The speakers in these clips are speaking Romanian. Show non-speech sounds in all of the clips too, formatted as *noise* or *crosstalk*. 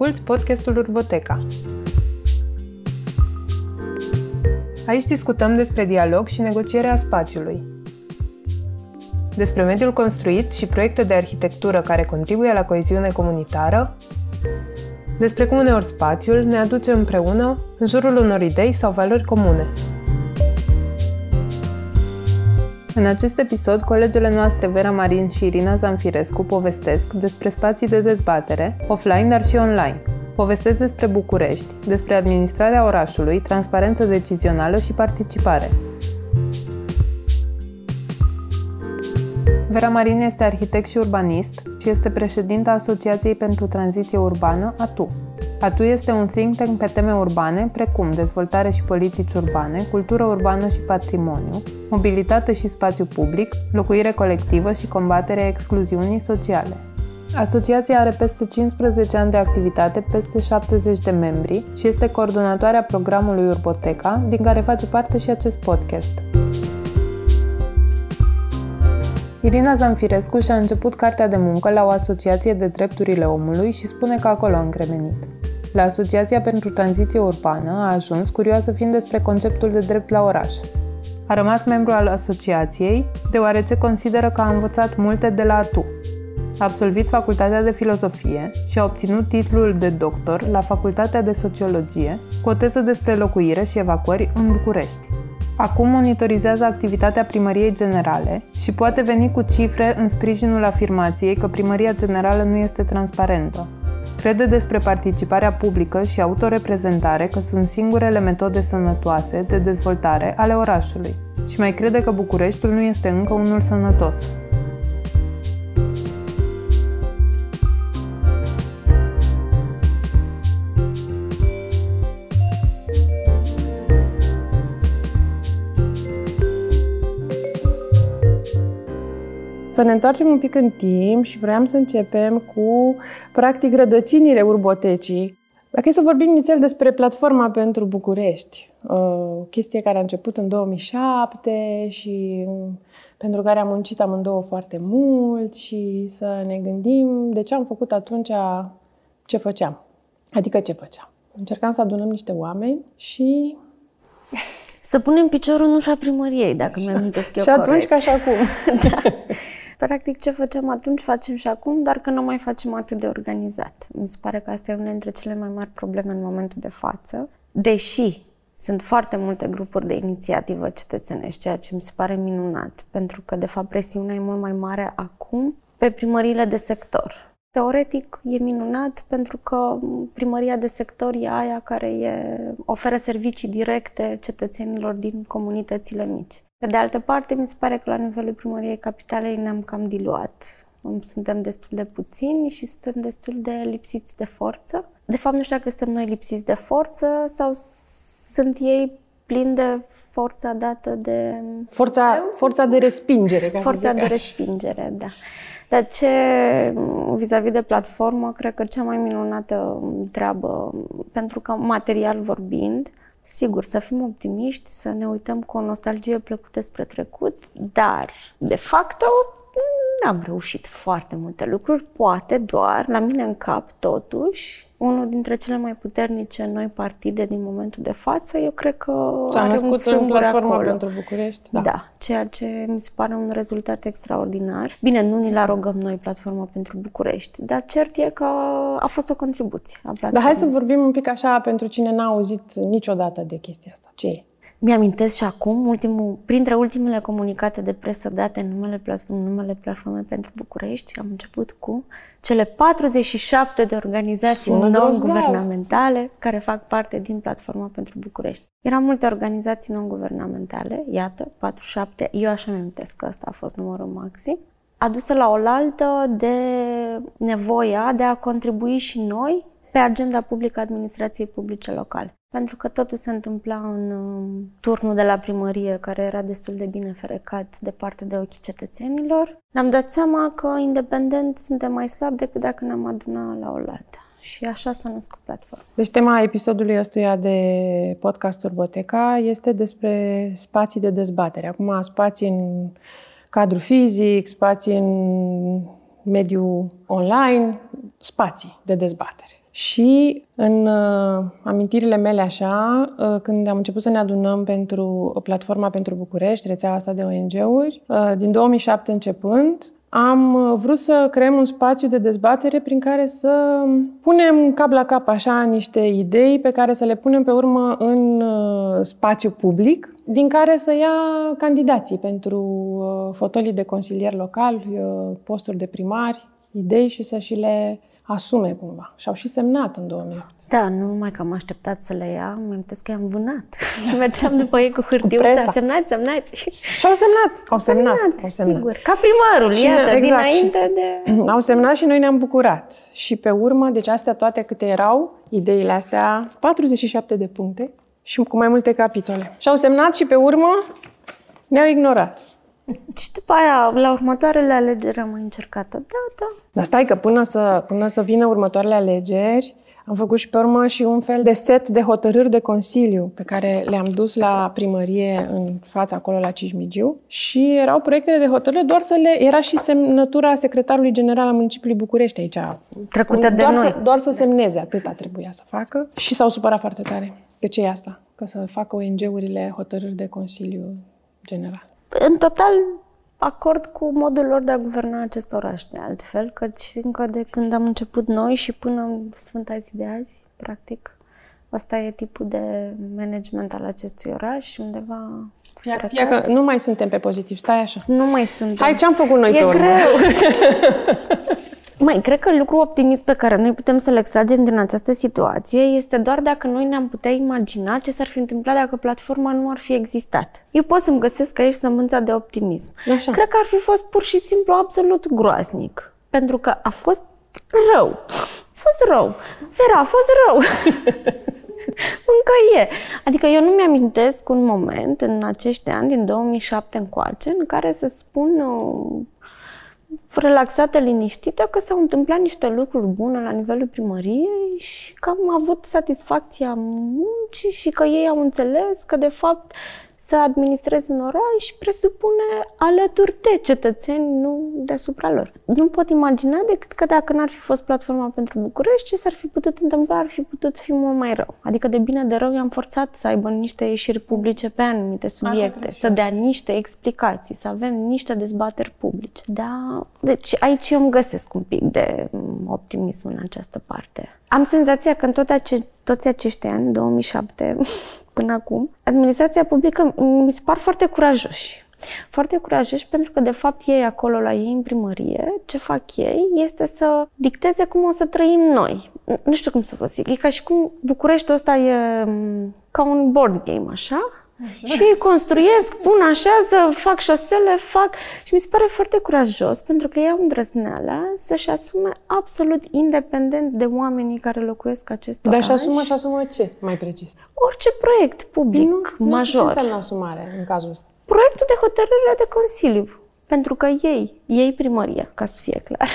Asculți podcastul Urboteca. Aici discutăm despre dialog și negocierea spațiului. Despre mediul construit și proiecte de arhitectură care contribuie la coeziune comunitară, despre cum uneori spațiul ne aduce împreună în jurul unor idei sau valori comune. În acest episod, colegele noastre Vera Marin și Irina Zanfirescu povestesc despre spații de dezbatere, offline, dar și online. Povestesc despre București, despre administrarea orașului, transparență decizională și participare. Vera Marin este arhitect și urbanist și este președinta Asociației pentru Tranziție Urbană, ATU. ATU este un think tank pe teme urbane, precum dezvoltare și politici urbane, cultură urbană și patrimoniu, mobilitate și spațiu public, locuire colectivă și combaterea excluziunii sociale. Asociația are peste 15 ani de activitate, peste 70 de membri și este coordonatoarea programului Urboteca, din care face parte și acest podcast. Irina Zanfirescu și-a început cartea de muncă la o asociație de drepturile omului și spune că acolo a încremenit. La Asociația pentru Tranziție Urbană a ajuns curioasă fiind despre conceptul de drept la oraș. A rămas membru al asociației, deoarece consideră că a învățat multe de la ATU. A absolvit facultatea de filozofie și a obținut titlul de doctor la Facultatea de Sociologie, cu o teză despre locuire și evacuări în București. Acum monitorizează activitatea Primăriei Generale și poate veni cu cifre în sprijinul afirmației că Primăria Generală nu este transparentă. Crede despre participarea publică și autoreprezentare că sunt singurele metode sănătoase de dezvoltare ale orașului și mai crede că Bucureștiul nu este încă unul sănătos. Să ne întoarcem un pic în timp și vreau să începem cu, practic, rădăcinile urbotecii. Dacă e să vorbim inițial despre platforma pentru București, o chestie care a început în 2007 și pentru care am muncit amândouă foarte mult și să ne gândim de ce am făcut atunci ce făceam. Adică ce făceam. Încercam să adunăm niște oameni și să punem piciorul în ușa primăriei, dacă mi-am amintesc eu *laughs* Și atunci corect. ca și acum. *laughs* *laughs* da. Practic ce făceam atunci, facem și acum, dar că nu mai facem atât de organizat. Mi se pare că asta e una dintre cele mai mari probleme în momentul de față. Deși sunt foarte multe grupuri de inițiativă cetățenești, ceea ce mi se pare minunat, pentru că, de fapt, presiunea e mult mai mare acum pe primările de sector. Teoretic e minunat pentru că primăria de sector e aia care e, oferă servicii directe cetățenilor din comunitățile mici. Pe de altă parte, mi se pare că la nivelul primăriei capitalei ne-am cam diluat. Suntem destul de puțini și suntem destul de lipsiți de forță. De fapt, nu știu dacă suntem noi lipsiți de forță sau sunt ei plini de forța dată de... Forța, forța de respingere. Forța de respingere, da. Dar ce, vis-a-vis de platformă, cred că cea mai minunată treabă, pentru că material vorbind, Sigur, să fim optimiști, să ne uităm cu o nostalgie plăcută spre trecut, dar, de facto, n-am reușit foarte multe lucruri, poate doar, la mine în cap, totuși, unul dintre cele mai puternice noi partide din momentul de față, eu cred că S-a are născut un în platforma acolo. pentru București. Da. da, ceea ce mi se pare un rezultat extraordinar. Bine, nu ni la rogăm noi platforma pentru București, dar cert e că a fost o contribuție a platformei. Dar hai să vorbim un pic așa pentru cine n-a auzit niciodată de chestia asta. Ce e? Mi-amintesc și acum, ultimul, printre ultimele comunicate de presă date în numele, în numele Platformei pentru București, am început cu cele 47 de organizații non-guvernamentale care fac parte din Platforma pentru București. Erau multe organizații non-guvernamentale, iată, 47, eu așa mi-amintesc că ăsta a fost numărul maxim, adusă la oaltă de nevoia de a contribui și noi pe agenda publică a administrației publice locale pentru că totul se întâmpla în um, turnul de la primărie, care era destul de bine ferecat departe de ochii cetățenilor. Ne-am dat seama că, independent, suntem mai slabi decât dacă ne-am adunat la oaltă. Și așa s-a născut platforma. Deci tema episodului ăstuia de podcast Urboteca este despre spații de dezbatere. Acum spații în cadru fizic, spații în mediul online, spații de dezbatere. Și în uh, amintirile mele așa, uh, când am început să ne adunăm pentru platforma pentru București, rețeaua asta de ONG-uri, uh, din 2007 începând, am uh, vrut să creăm un spațiu de dezbatere prin care să punem cap la cap așa niște idei pe care să le punem pe urmă în uh, spațiu public, din care să ia candidații pentru uh, fotolii de consilier local, posturi de primari, idei și să și le asume cumva. Și au și semnat în 2008. Da, nu numai că am așteptat să le ia, mi-am că i-am vânat. *laughs* Mergeam după ei cu hârtiuța, semnați, semnați. Și au semnat, au semnat, semnat, au semnat. sigur. Ca primarul, și iată, exact, dinainte de... *clears throat* Au semnat și noi ne-am bucurat. Și pe urmă, deci astea toate câte erau, ideile astea, 47 de puncte și cu mai multe capitole. Și au semnat și pe urmă ne-au ignorat. Și după aia, la următoarele alegeri am mai încercat Da, da. Dar stai că până să, până să vină următoarele alegeri, am făcut și pe urmă și un fel de set de hotărâri de Consiliu pe care le-am dus la primărie în fața acolo la Cismigiu și erau proiectele de hotărâre doar să le... Era și semnătura secretarului general al municipiului București aici. Trecută de doar noi. Să, doar să semneze, atâta trebuia să facă și s-au supărat foarte tare. Că ce e asta? Că să facă ONG-urile hotărâri de Consiliu General. În total, acord cu modul lor de a guverna acest oraș, de altfel, căci încă de când am început noi și până în Sfânta zi de azi, practic, asta e tipul de management al acestui oraș, undeva Ia, ia că nu mai suntem pe pozitiv, stai așa. Nu mai suntem. Hai, ce am făcut noi e pe urmă? greu. *laughs* Mai, cred că lucrul optimist pe care noi putem să-l extragem din această situație este doar dacă noi ne-am putea imagina ce s-ar fi întâmplat dacă platforma nu ar fi existat. Eu pot să-mi găsesc aici sămânța de optimism. Așa. Cred că ar fi fost pur și simplu absolut groaznic. Pentru că a fost rău. A fost rău. Vera, a fost rău. *laughs* Încă e. Adică eu nu mi-amintesc un moment în acești ani, din 2007 încoace, în care să spun uh, relaxată, liniștită, că s-au întâmplat niște lucruri bune la nivelul primăriei și că am avut satisfacția muncii și că ei au înțeles că, de fapt, să administrezi un oraș presupune alături de cetățeni, nu deasupra lor. Nu pot imagina decât că dacă n-ar fi fost platforma pentru București, ce s-ar fi putut întâmpla, ar fi putut fi mult mai rău. Adică de bine de rău i-am forțat să aibă niște ieșiri publice pe anumite subiecte, să dea niște explicații, să avem niște dezbateri publice. Da, deci aici eu îmi găsesc un pic de optimism în această parte. Am senzația că în tot ace- toți acești ani, 2007, *laughs* până acum, administrația publică mi se par foarte curajoși. Foarte curajoși pentru că, de fapt, ei acolo la ei în primărie, ce fac ei este să dicteze cum o să trăim noi. Nu știu cum să vă zic. E ca și cum Bucureștiul ăsta e ca un board game, așa? Așa. Și ei construiesc, pun, așează, fac șosele, fac... Și mi se pare foarte curajos, pentru că ei au îndrăzneala să-și asume absolut independent de oamenii care locuiesc acest oraș. Dar și asumă și asumă ce, mai precis? Orice proiect public, nu, major. Nu ce înseamnă asumare în cazul ăsta? Proiectul de hotărâre de Consiliu. Pentru că ei, ei primăria, ca să fie clar.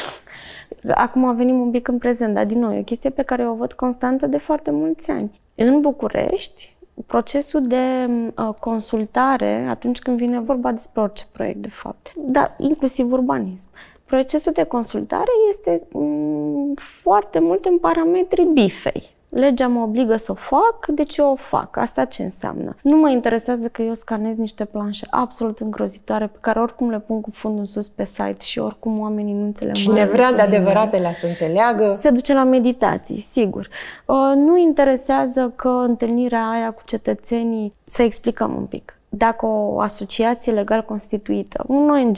Acum venim un pic în prezent, dar din nou, e o chestie pe care o văd constantă de foarte mulți ani. În București, procesul de uh, consultare atunci când vine vorba despre orice proiect, de fapt, da, inclusiv urbanism. Procesul de consultare este um, foarte mult în parametrii bifei. Legea mă obligă să o fac, deci eu o fac. Asta ce înseamnă? Nu mă interesează că eu scanez niște planșe absolut îngrozitoare pe care oricum le pun cu fundul sus pe site și oricum oamenii nu înțeleg. Cine vrea de adevăratele să înțeleagă. Se duce la meditații, sigur. Uh, nu interesează că întâlnirea aia cu cetățenii, să explicăm un pic. Dacă o asociație legal constituită, un ONG,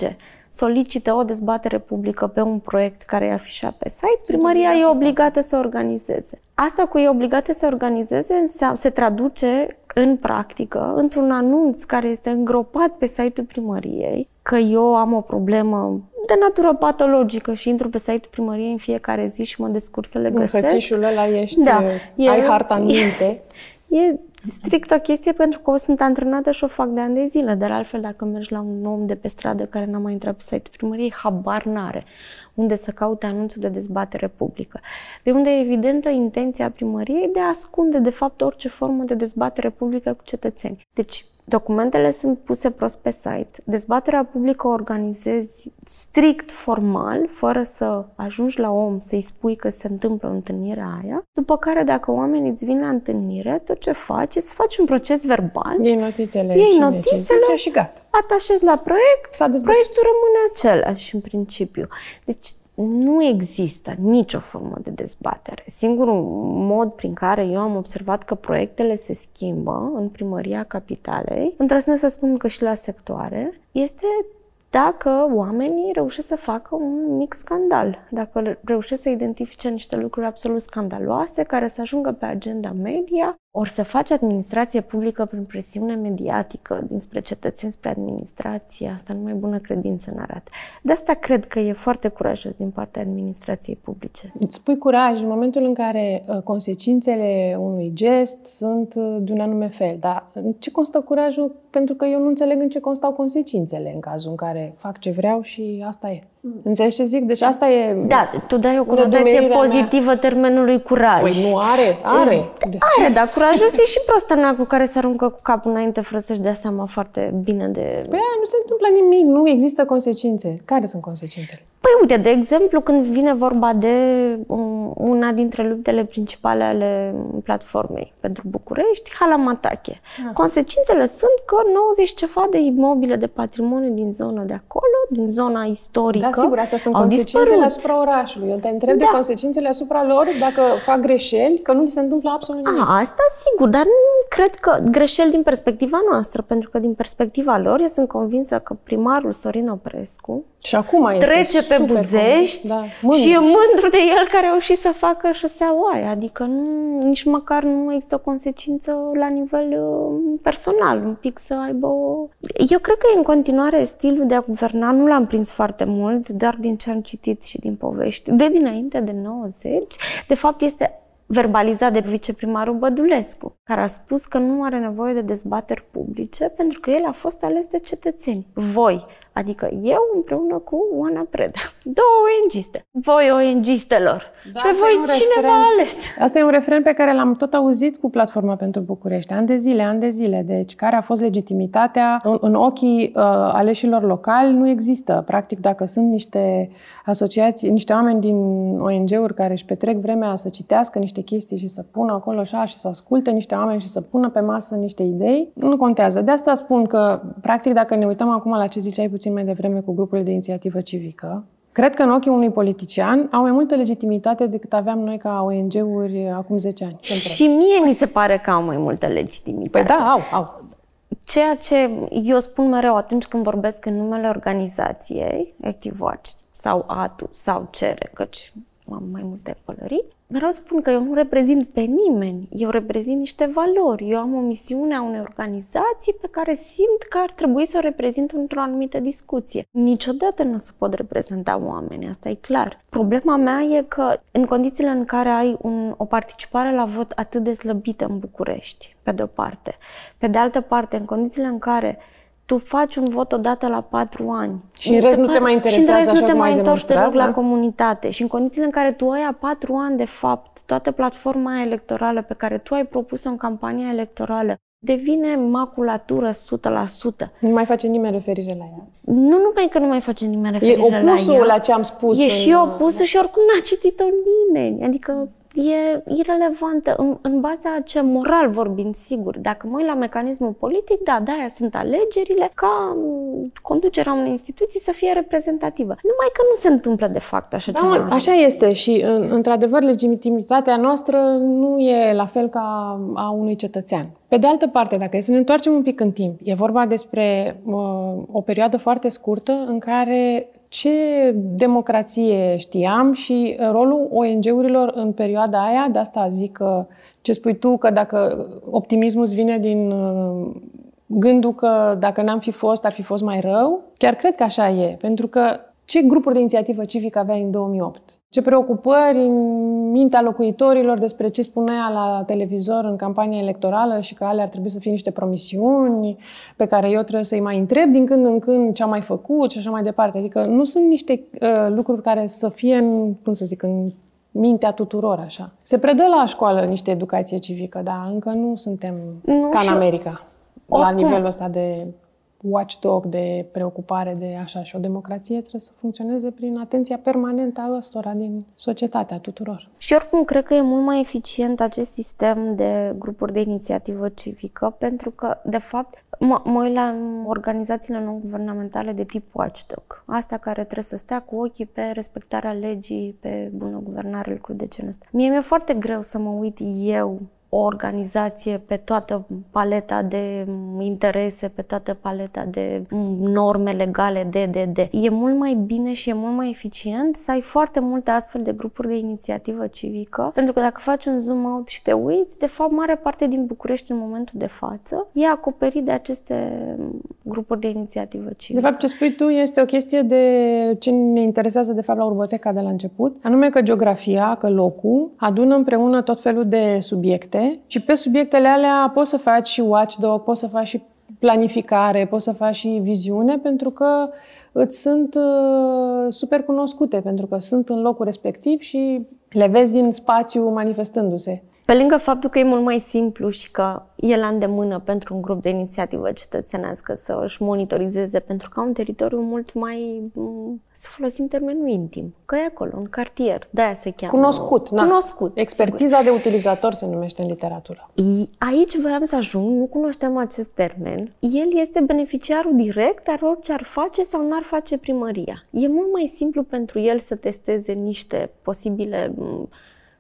solicită o dezbatere publică pe un proiect care e afișat pe site, primăria e obligată să organizeze. Asta cu e obligată să organizeze se traduce în practică într-un anunț care este îngropat pe site-ul primăriei că eu am o problemă de natură patologică și intru pe site-ul primăriei în fiecare zi și mă descurc să le găsesc. În hățișul ăla ești, da, e, ai harta în minte. *laughs* E strict o chestie pentru că o sunt antrenată și o fac de ani de zile, dar altfel dacă mergi la un om de pe stradă care n-a mai intrat pe site-ul primăriei, habar n-are unde să caute anunțul de dezbatere publică. De unde e evidentă intenția primăriei de a ascunde, de fapt, orice formă de dezbatere publică cu cetățeni. Deci, Documentele sunt puse prost pe site. Dezbaterea publică o organizezi strict formal, fără să ajungi la om să-i spui că se întâmplă întâlnirea aia. După care, dacă oamenii îți vin la întâlnire, tot ce faci e să faci un proces verbal. Iei notițele, Iei notițele, zice și gata. Atașezi la proiect, proiectul rămâne același în principiu. Deci nu există nicio formă de dezbatere. Singurul mod prin care eu am observat că proiectele se schimbă în primăria capitalei, îndrăznesc să spun că și la sectoare, este dacă oamenii reușesc să facă un mic scandal, dacă reușesc să identifice niște lucruri absolut scandaloase care să ajungă pe agenda media, ori să faci administrație publică prin presiune mediatică dinspre cetățeni spre administrație, asta nu mai bună credință în arată. De asta cred că e foarte curajos din partea administrației publice. Îți spui curaj în momentul în care uh, consecințele unui gest sunt uh, de un anume fel, dar în ce constă curajul? Pentru că eu nu înțeleg în ce constau consecințele în cazul în care fac ce vreau și asta e. Înțelegi ce zic? Deci asta e... Da, tu dai o conotație pozitivă mea. termenului curaj. Păi nu are, are. Deci... Are, dar curajos e și cu care se aruncă cu capul înainte fără să-și dea seama foarte bine de... Păi nu se întâmplă nimic, nu există consecințe. Care sunt consecințele? Păi uite, de exemplu, când vine vorba de um, una dintre luptele principale ale platformei pentru București, Halamatache. Ah. Consecințele sunt că 90 ceva de imobile de patrimoniu din zona de acolo, din zona istorică, Da, sigur, astea sunt consecințele dispărut. asupra orașului. Eu te întreb da. de consecințele asupra lor dacă fac greșeli, că nu se întâmplă absolut nimic. A, asta sigur, dar nu cred că greșeli din perspectiva noastră, pentru că din perspectiva lor, eu sunt convinsă că primarul Sorin Oprescu și acum este trece pe Buzești da, și e mândru de el care a reușit să facă șoseaua aia. Adică nu, nici măcar nu există o consecință la nivel uh, personal, un pic să aibă o... Eu cred că e în continuare stilul de a guverna, nu l-am prins foarte mult, doar din ce am citit și din povești. De dinainte de 90, de fapt este verbalizat de viceprimarul Bădulescu, care a spus că nu are nevoie de dezbateri publice pentru că el a fost ales de cetățeni. Voi, adică eu împreună cu Oana Preda, două ONG-iste. Voi ONG-istelor, da, pe voi cine v-a ales? Asta e un referent pe care l-am tot auzit cu Platforma pentru București, ani de zile, ani de zile. Deci, care a fost legitimitatea în, în ochii uh, aleșilor locali nu există. Practic, dacă sunt niște asociații, niște oameni din ONG-uri care își petrec vremea să citească niște chestii și să pună acolo așa și să asculte niște oameni și să pună pe masă niște idei, nu contează. De asta spun că, practic, dacă ne uităm acum la ce ziceai puțin mai devreme cu grupurile de inițiativă civică, Cred că în ochii unui politician au mai multă legitimitate decât aveam noi ca ONG-uri acum 10 ani. Și mie mi se pare că au mai multă legitimitate. Păi da, au, au. Ceea ce eu spun mereu atunci când vorbesc în numele organizației, ActiveWatch sau ATU sau CERE, căci am mai multe pălării, mereu spun că eu nu reprezint pe nimeni, eu reprezint niște valori. Eu am o misiune a unei organizații pe care simt că ar trebui să o reprezint într-o anumită discuție. Niciodată nu se pot reprezenta oamenii, asta e clar. Problema mea e că în condițiile în care ai un, o participare la vot atât de slăbită în București, pe de o parte, pe de altă parte, în condițiile în care tu faci un vot odată la patru ani. Și în rest nu te mai interesează și în rest nu te mai întorci deloc da? la comunitate. Și în condițiile în care tu ai a patru ani, de fapt, toată platforma electorală pe care tu ai propus-o în campania electorală devine maculatură 100%. Nu mai face nimeni referire la ea. Nu numai că nu mai face nimeni referire la ea. E opusul la ce am spus. E în... și opusul și oricum n-a citit-o nimeni. Adică e irelevantă în, în baza ce moral vorbind, sigur. Dacă mă uit la mecanismul politic, da, de-aia sunt alegerile ca mm, conducerea unei instituții să fie reprezentativă. Numai că nu se întâmplă de fapt așa da, ceva. Așa este și, într-adevăr, legitimitatea noastră nu e la fel ca a unui cetățean. Pe de altă parte, dacă e să ne întoarcem un pic în timp, e vorba despre uh, o perioadă foarte scurtă în care ce democrație știam și rolul ONG-urilor în perioada aia, de asta zic că ce spui tu, că dacă optimismul îți vine din uh, gândul că dacă n-am fi fost, ar fi fost mai rău, chiar cred că așa e, pentru că ce grupuri de inițiativă civică aveai în 2008? Ce preocupări în mintea locuitorilor despre ce spunea la televizor în campania electorală și că alea ar trebui să fie niște promisiuni pe care eu trebuie să-i mai întreb din când în când ce am mai făcut și așa mai departe. Adică nu sunt niște uh, lucruri care să fie în, cum să zic, în mintea tuturor așa. Se predă la școală niște educație civică, dar încă nu suntem nu, ca în America. Oricum. la nivelul ăsta de watchdog, de preocupare de așa și o democrație trebuie să funcționeze prin atenția permanentă a ăstora din societatea tuturor. Și oricum cred că e mult mai eficient acest sistem de grupuri de inițiativă civică pentru că, de fapt, mă, mă uit la organizațiile non-guvernamentale de tip watchdog. Asta care trebuie să stea cu ochii pe respectarea legii, pe bună guvernare, lucruri de genul ăsta. Mie mi-e foarte greu să mă uit eu o organizație pe toată paleta de interese, pe toată paleta de norme legale, de, de, de. E mult mai bine și e mult mai eficient să ai foarte multe astfel de grupuri de inițiativă civică, pentru că dacă faci un zoom out și te uiți, de fapt, mare parte din București în momentul de față e acoperit de aceste grupuri de inițiativă civică. De fapt, ce spui tu este o chestie de ce ne interesează, de fapt, la Urboteca de la început, anume că geografia, că locul adună împreună tot felul de subiecte subiecte și pe subiectele alea poți să faci și watchdog, poți să faci și planificare, poți să faci și viziune, pentru că îți sunt uh, super cunoscute, pentru că sunt în locul respectiv și le vezi în spațiu manifestându-se. Pe lângă faptul că e mult mai simplu și că e la îndemână pentru un grup de inițiativă cetățenească să își monitorizeze, pentru că au un teritoriu mult mai, să folosim termenul intim, că e acolo, în cartier, de-aia se cheamă. Cunoscut, na. Cunoscut. Expertiza sigur. de utilizator se numește în literatură. Aici voiam să ajung, nu cunoșteam acest termen. El este beneficiarul direct, dar orice ar face sau n-ar face primăria. E mult mai simplu pentru el să testeze niște posibile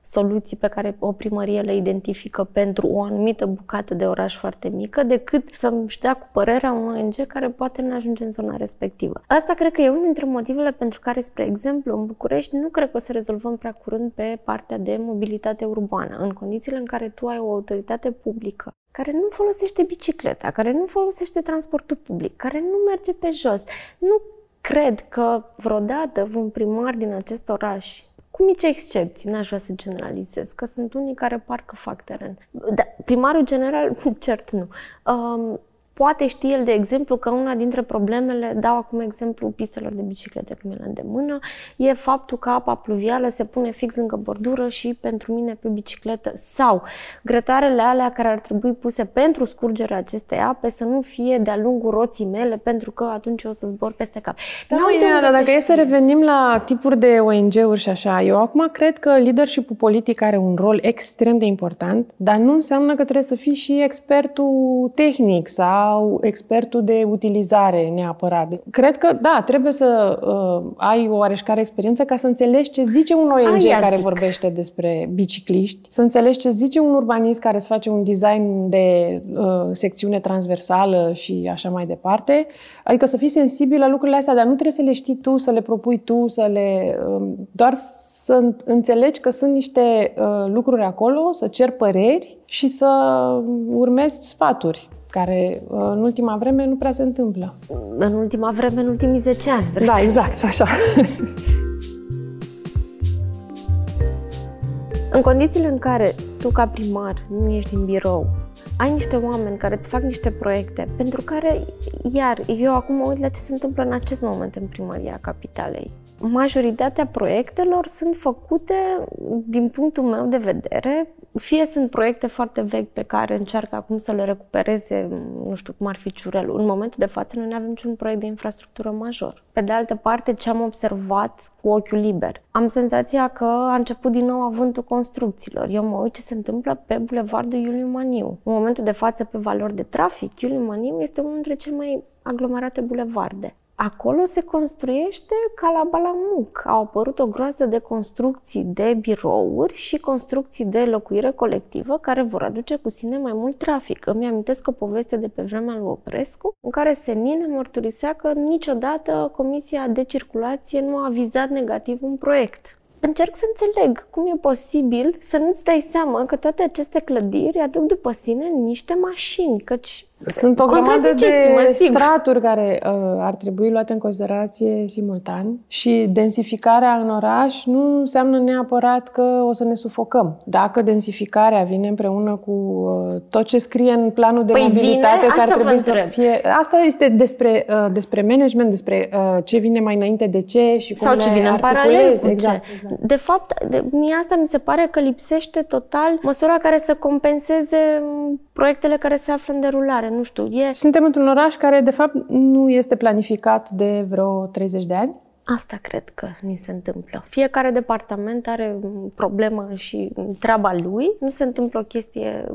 soluții pe care o primărie le identifică pentru o anumită bucată de oraș foarte mică, decât să-mi știa cu părerea un ONG care poate nu ajunge în zona respectivă. Asta cred că e unul dintre motivele pentru care, spre exemplu, în București nu cred că o să rezolvăm prea curând pe partea de mobilitate urbană, în condițiile în care tu ai o autoritate publică care nu folosește bicicleta, care nu folosește transportul public, care nu merge pe jos. Nu cred că vreodată vreun primar din acest oraș cu mici excepții, n-aș vrea să generalizez, că sunt unii care parcă fac teren. Da, primarul general, *laughs* cert nu. Um, Poate știe el, de exemplu, că una dintre problemele, dau acum exemplu pistelor de biciclete, cum e la îndemână, e faptul că apa pluvială se pune fix lângă bordură și pentru mine pe bicicletă. Sau grătarele alea care ar trebui puse pentru scurgerea acestei ape să nu fie de-a lungul roții mele, pentru că atunci o să zbor peste cap. Da, N-au dar dacă e să revenim la tipuri de ONG-uri și așa, eu acum cred că leadership-ul politic are un rol extrem de important, dar nu înseamnă că trebuie să fii și expertul tehnic sau sau expertul de utilizare neapărat. Cred că, da, trebuie să uh, ai o oareșcare experiență ca să înțelegi ce zice un ONG Aia care zic. vorbește despre bicicliști, să înțelegi ce zice un urbanist care îți face un design de uh, secțiune transversală și așa mai departe. Adică să fii sensibil la lucrurile astea, dar nu trebuie să le știi tu, să le propui tu, să le... Uh, doar să înțelegi că sunt niște uh, lucruri acolo, să cer păreri și să urmezi sfaturi care uh, în ultima vreme nu prea se întâmplă. În ultima vreme, în ultimii 10 ani. Da, exact, așa. *laughs* în condițiile în care tu, ca primar, nu ești din birou, ai niște oameni care îți fac niște proiecte pentru care, iar, eu acum mă uit la ce se întâmplă în acest moment în primăria capitalei. Majoritatea proiectelor sunt făcute, din punctul meu de vedere, fie sunt proiecte foarte vechi pe care încearcă acum să le recupereze, nu știu cum ar fi Ciurelul. În momentul de față noi nu avem niciun proiect de infrastructură major. Pe de altă parte, ce am observat cu ochiul liber, am senzația că a început din nou avântul construcțiilor. Eu mă uit ce se întâmplă pe Bulevardul Iuliu Maniu. În momentul de față, pe valori de trafic, Iuliu Maniu este unul dintre cele mai aglomerate bulevarde. Acolo se construiește ca la Balamuc. Au apărut o groază de construcții de birouri și construcții de locuire colectivă care vor aduce cu sine mai mult trafic. Îmi amintesc o poveste de pe vremea lui Oprescu în care Senine mărturisea că niciodată Comisia de Circulație nu a vizat negativ un proiect. Încerc să înțeleg cum e posibil să nu-ți dai seama că toate aceste clădiri aduc după sine niște mașini, căci sunt o grămadă de straturi care uh, ar trebui luate în considerație simultan și densificarea în oraș nu înseamnă neapărat că o să ne sufocăm. Dacă densificarea vine împreună cu uh, tot ce scrie în planul de păi mobilitate vine, care trebuie să fie... Asta este despre, uh, despre management, despre uh, ce vine mai înainte de ce și cum Sau ce vine în paralel cu exact, ce. Exact. De fapt, de, mie asta mi se pare că lipsește total măsura care să compenseze proiectele care se află în derulare care, nu știu, e... Suntem într-un oraș care, de fapt, nu este planificat de vreo 30 de ani. Asta cred că ni se întâmplă. Fiecare departament are problemă și treaba lui. Nu se întâmplă o chestie...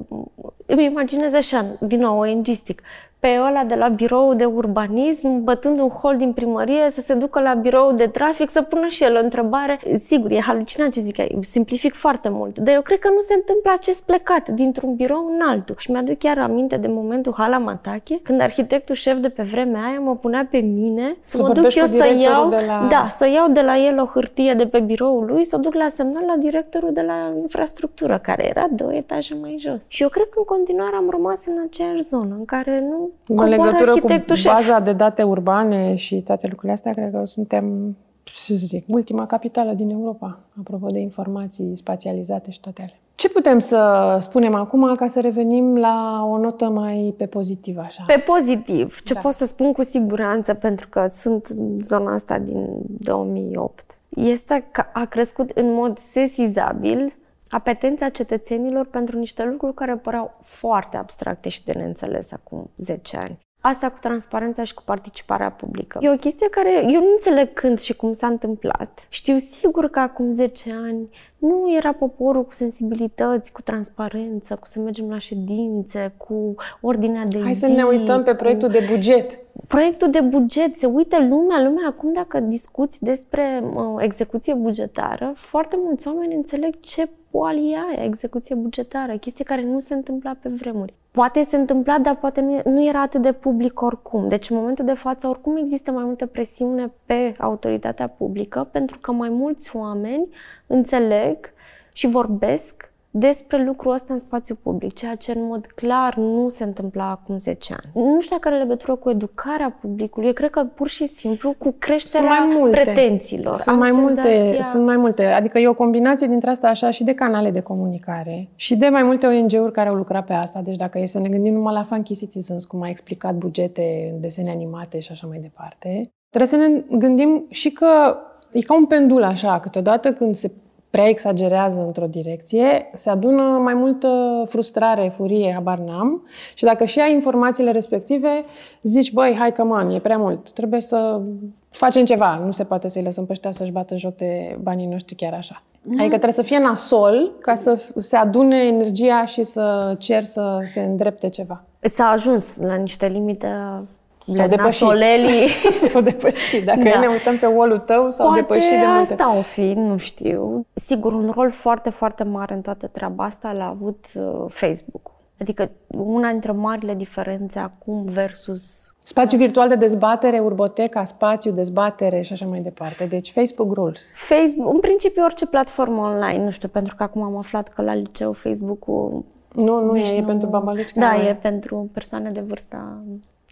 Îmi imaginez așa, din nou, ONG-istic pe ăla de la birou de urbanism, bătând un hol din primărie, să se ducă la birou de trafic, să pună și el o întrebare. Sigur, e halucinant ce zic aici, simplific foarte mult, dar eu cred că nu se întâmplă acest plecat dintr-un birou în altul. Și mi-aduc chiar aminte de momentul Hala Matache, când arhitectul șef de pe vremea aia mă punea pe mine să, să mă duc eu să iau, la... da, să iau de la el o hârtie de pe biroul lui, să o duc la semnal la directorul de la infrastructură, care era două etaje mai jos. Și eu cred că în continuare am rămas în aceeași zonă, în care nu în legătură cu baza de date urbane și toate lucrurile astea, cred că suntem, să zic, ultima capitală din Europa, apropo de informații spațializate și toate alea. Ce putem să spunem acum ca să revenim la o notă mai pe pozitiv așa? Pe pozitiv. Ce da. pot să spun cu siguranță, pentru că sunt în zona asta din 2008, este că a crescut în mod sesizabil apetența cetățenilor pentru niște lucruri care păreau foarte abstracte și de neînțeles acum 10 ani. Asta cu transparența și cu participarea publică. E o chestie care eu nu înțeleg când și cum s-a întâmplat. Știu sigur că acum 10 ani nu era poporul cu sensibilități, cu transparență, cu să mergem la ședințe, cu ordinea de Hai zi. să ne uităm pe proiectul cu... de buget. Proiectul de buget. Se uită lumea. Lumea acum, dacă discuți despre uh, execuție bugetară, foarte mulți oameni înțeleg ce poali aia, execuție bugetară, chestie care nu se întâmpla pe vremuri. Poate se întâmpla, dar poate nu, nu era atât de public oricum. Deci, în momentul de față, oricum există mai multă presiune pe autoritatea publică, pentru că mai mulți oameni înțeleg și vorbesc despre lucrul ăsta în spațiu public, ceea ce în mod clar nu se întâmpla acum 10 ani. Nu știu dacă are legătură cu educarea publicului, eu cred că pur și simplu cu creșterea sunt mai multe. pretențiilor. Sunt mai, senzația... multe, sunt mai multe, adică e o combinație dintre asta așa și de canale de comunicare și de mai multe ONG-uri care au lucrat pe asta. Deci dacă e să ne gândim numai la Funky Citizens, cum a explicat bugete, desene animate și așa mai departe, trebuie să ne gândim și că e ca un pendul așa, câteodată când se prea exagerează într-o direcție, se adună mai multă frustrare, furie, habar n-am și dacă și ai informațiile respective, zici, băi, hai că man, e prea mult, trebuie să facem ceva, nu se poate să-i lăsăm pe ăștia să-și bată joc de banii noștri chiar așa. Mm. Adică trebuie să fie nasol ca să se adune energia și să cer să se îndrepte ceva. S-a ajuns la niște limite S-au depășit. *laughs* s-au depășit. Dacă da. ne uităm pe wall tău, s-au Poate depășit de multe. asta o fi, nu știu. Sigur, un rol foarte, foarte mare în toată treaba asta l-a avut uh, Facebook. Adică una dintre marile diferențe acum versus... Spațiu virtual de dezbatere, urboteca, spațiu, dezbatere și așa mai departe. Deci Facebook Rules. Facebook, în principiu orice platformă online, nu știu, pentru că acum am aflat că la liceu Facebook-ul nu, nu deci e, nu... e pentru babalici. Da, e pentru persoane de vârsta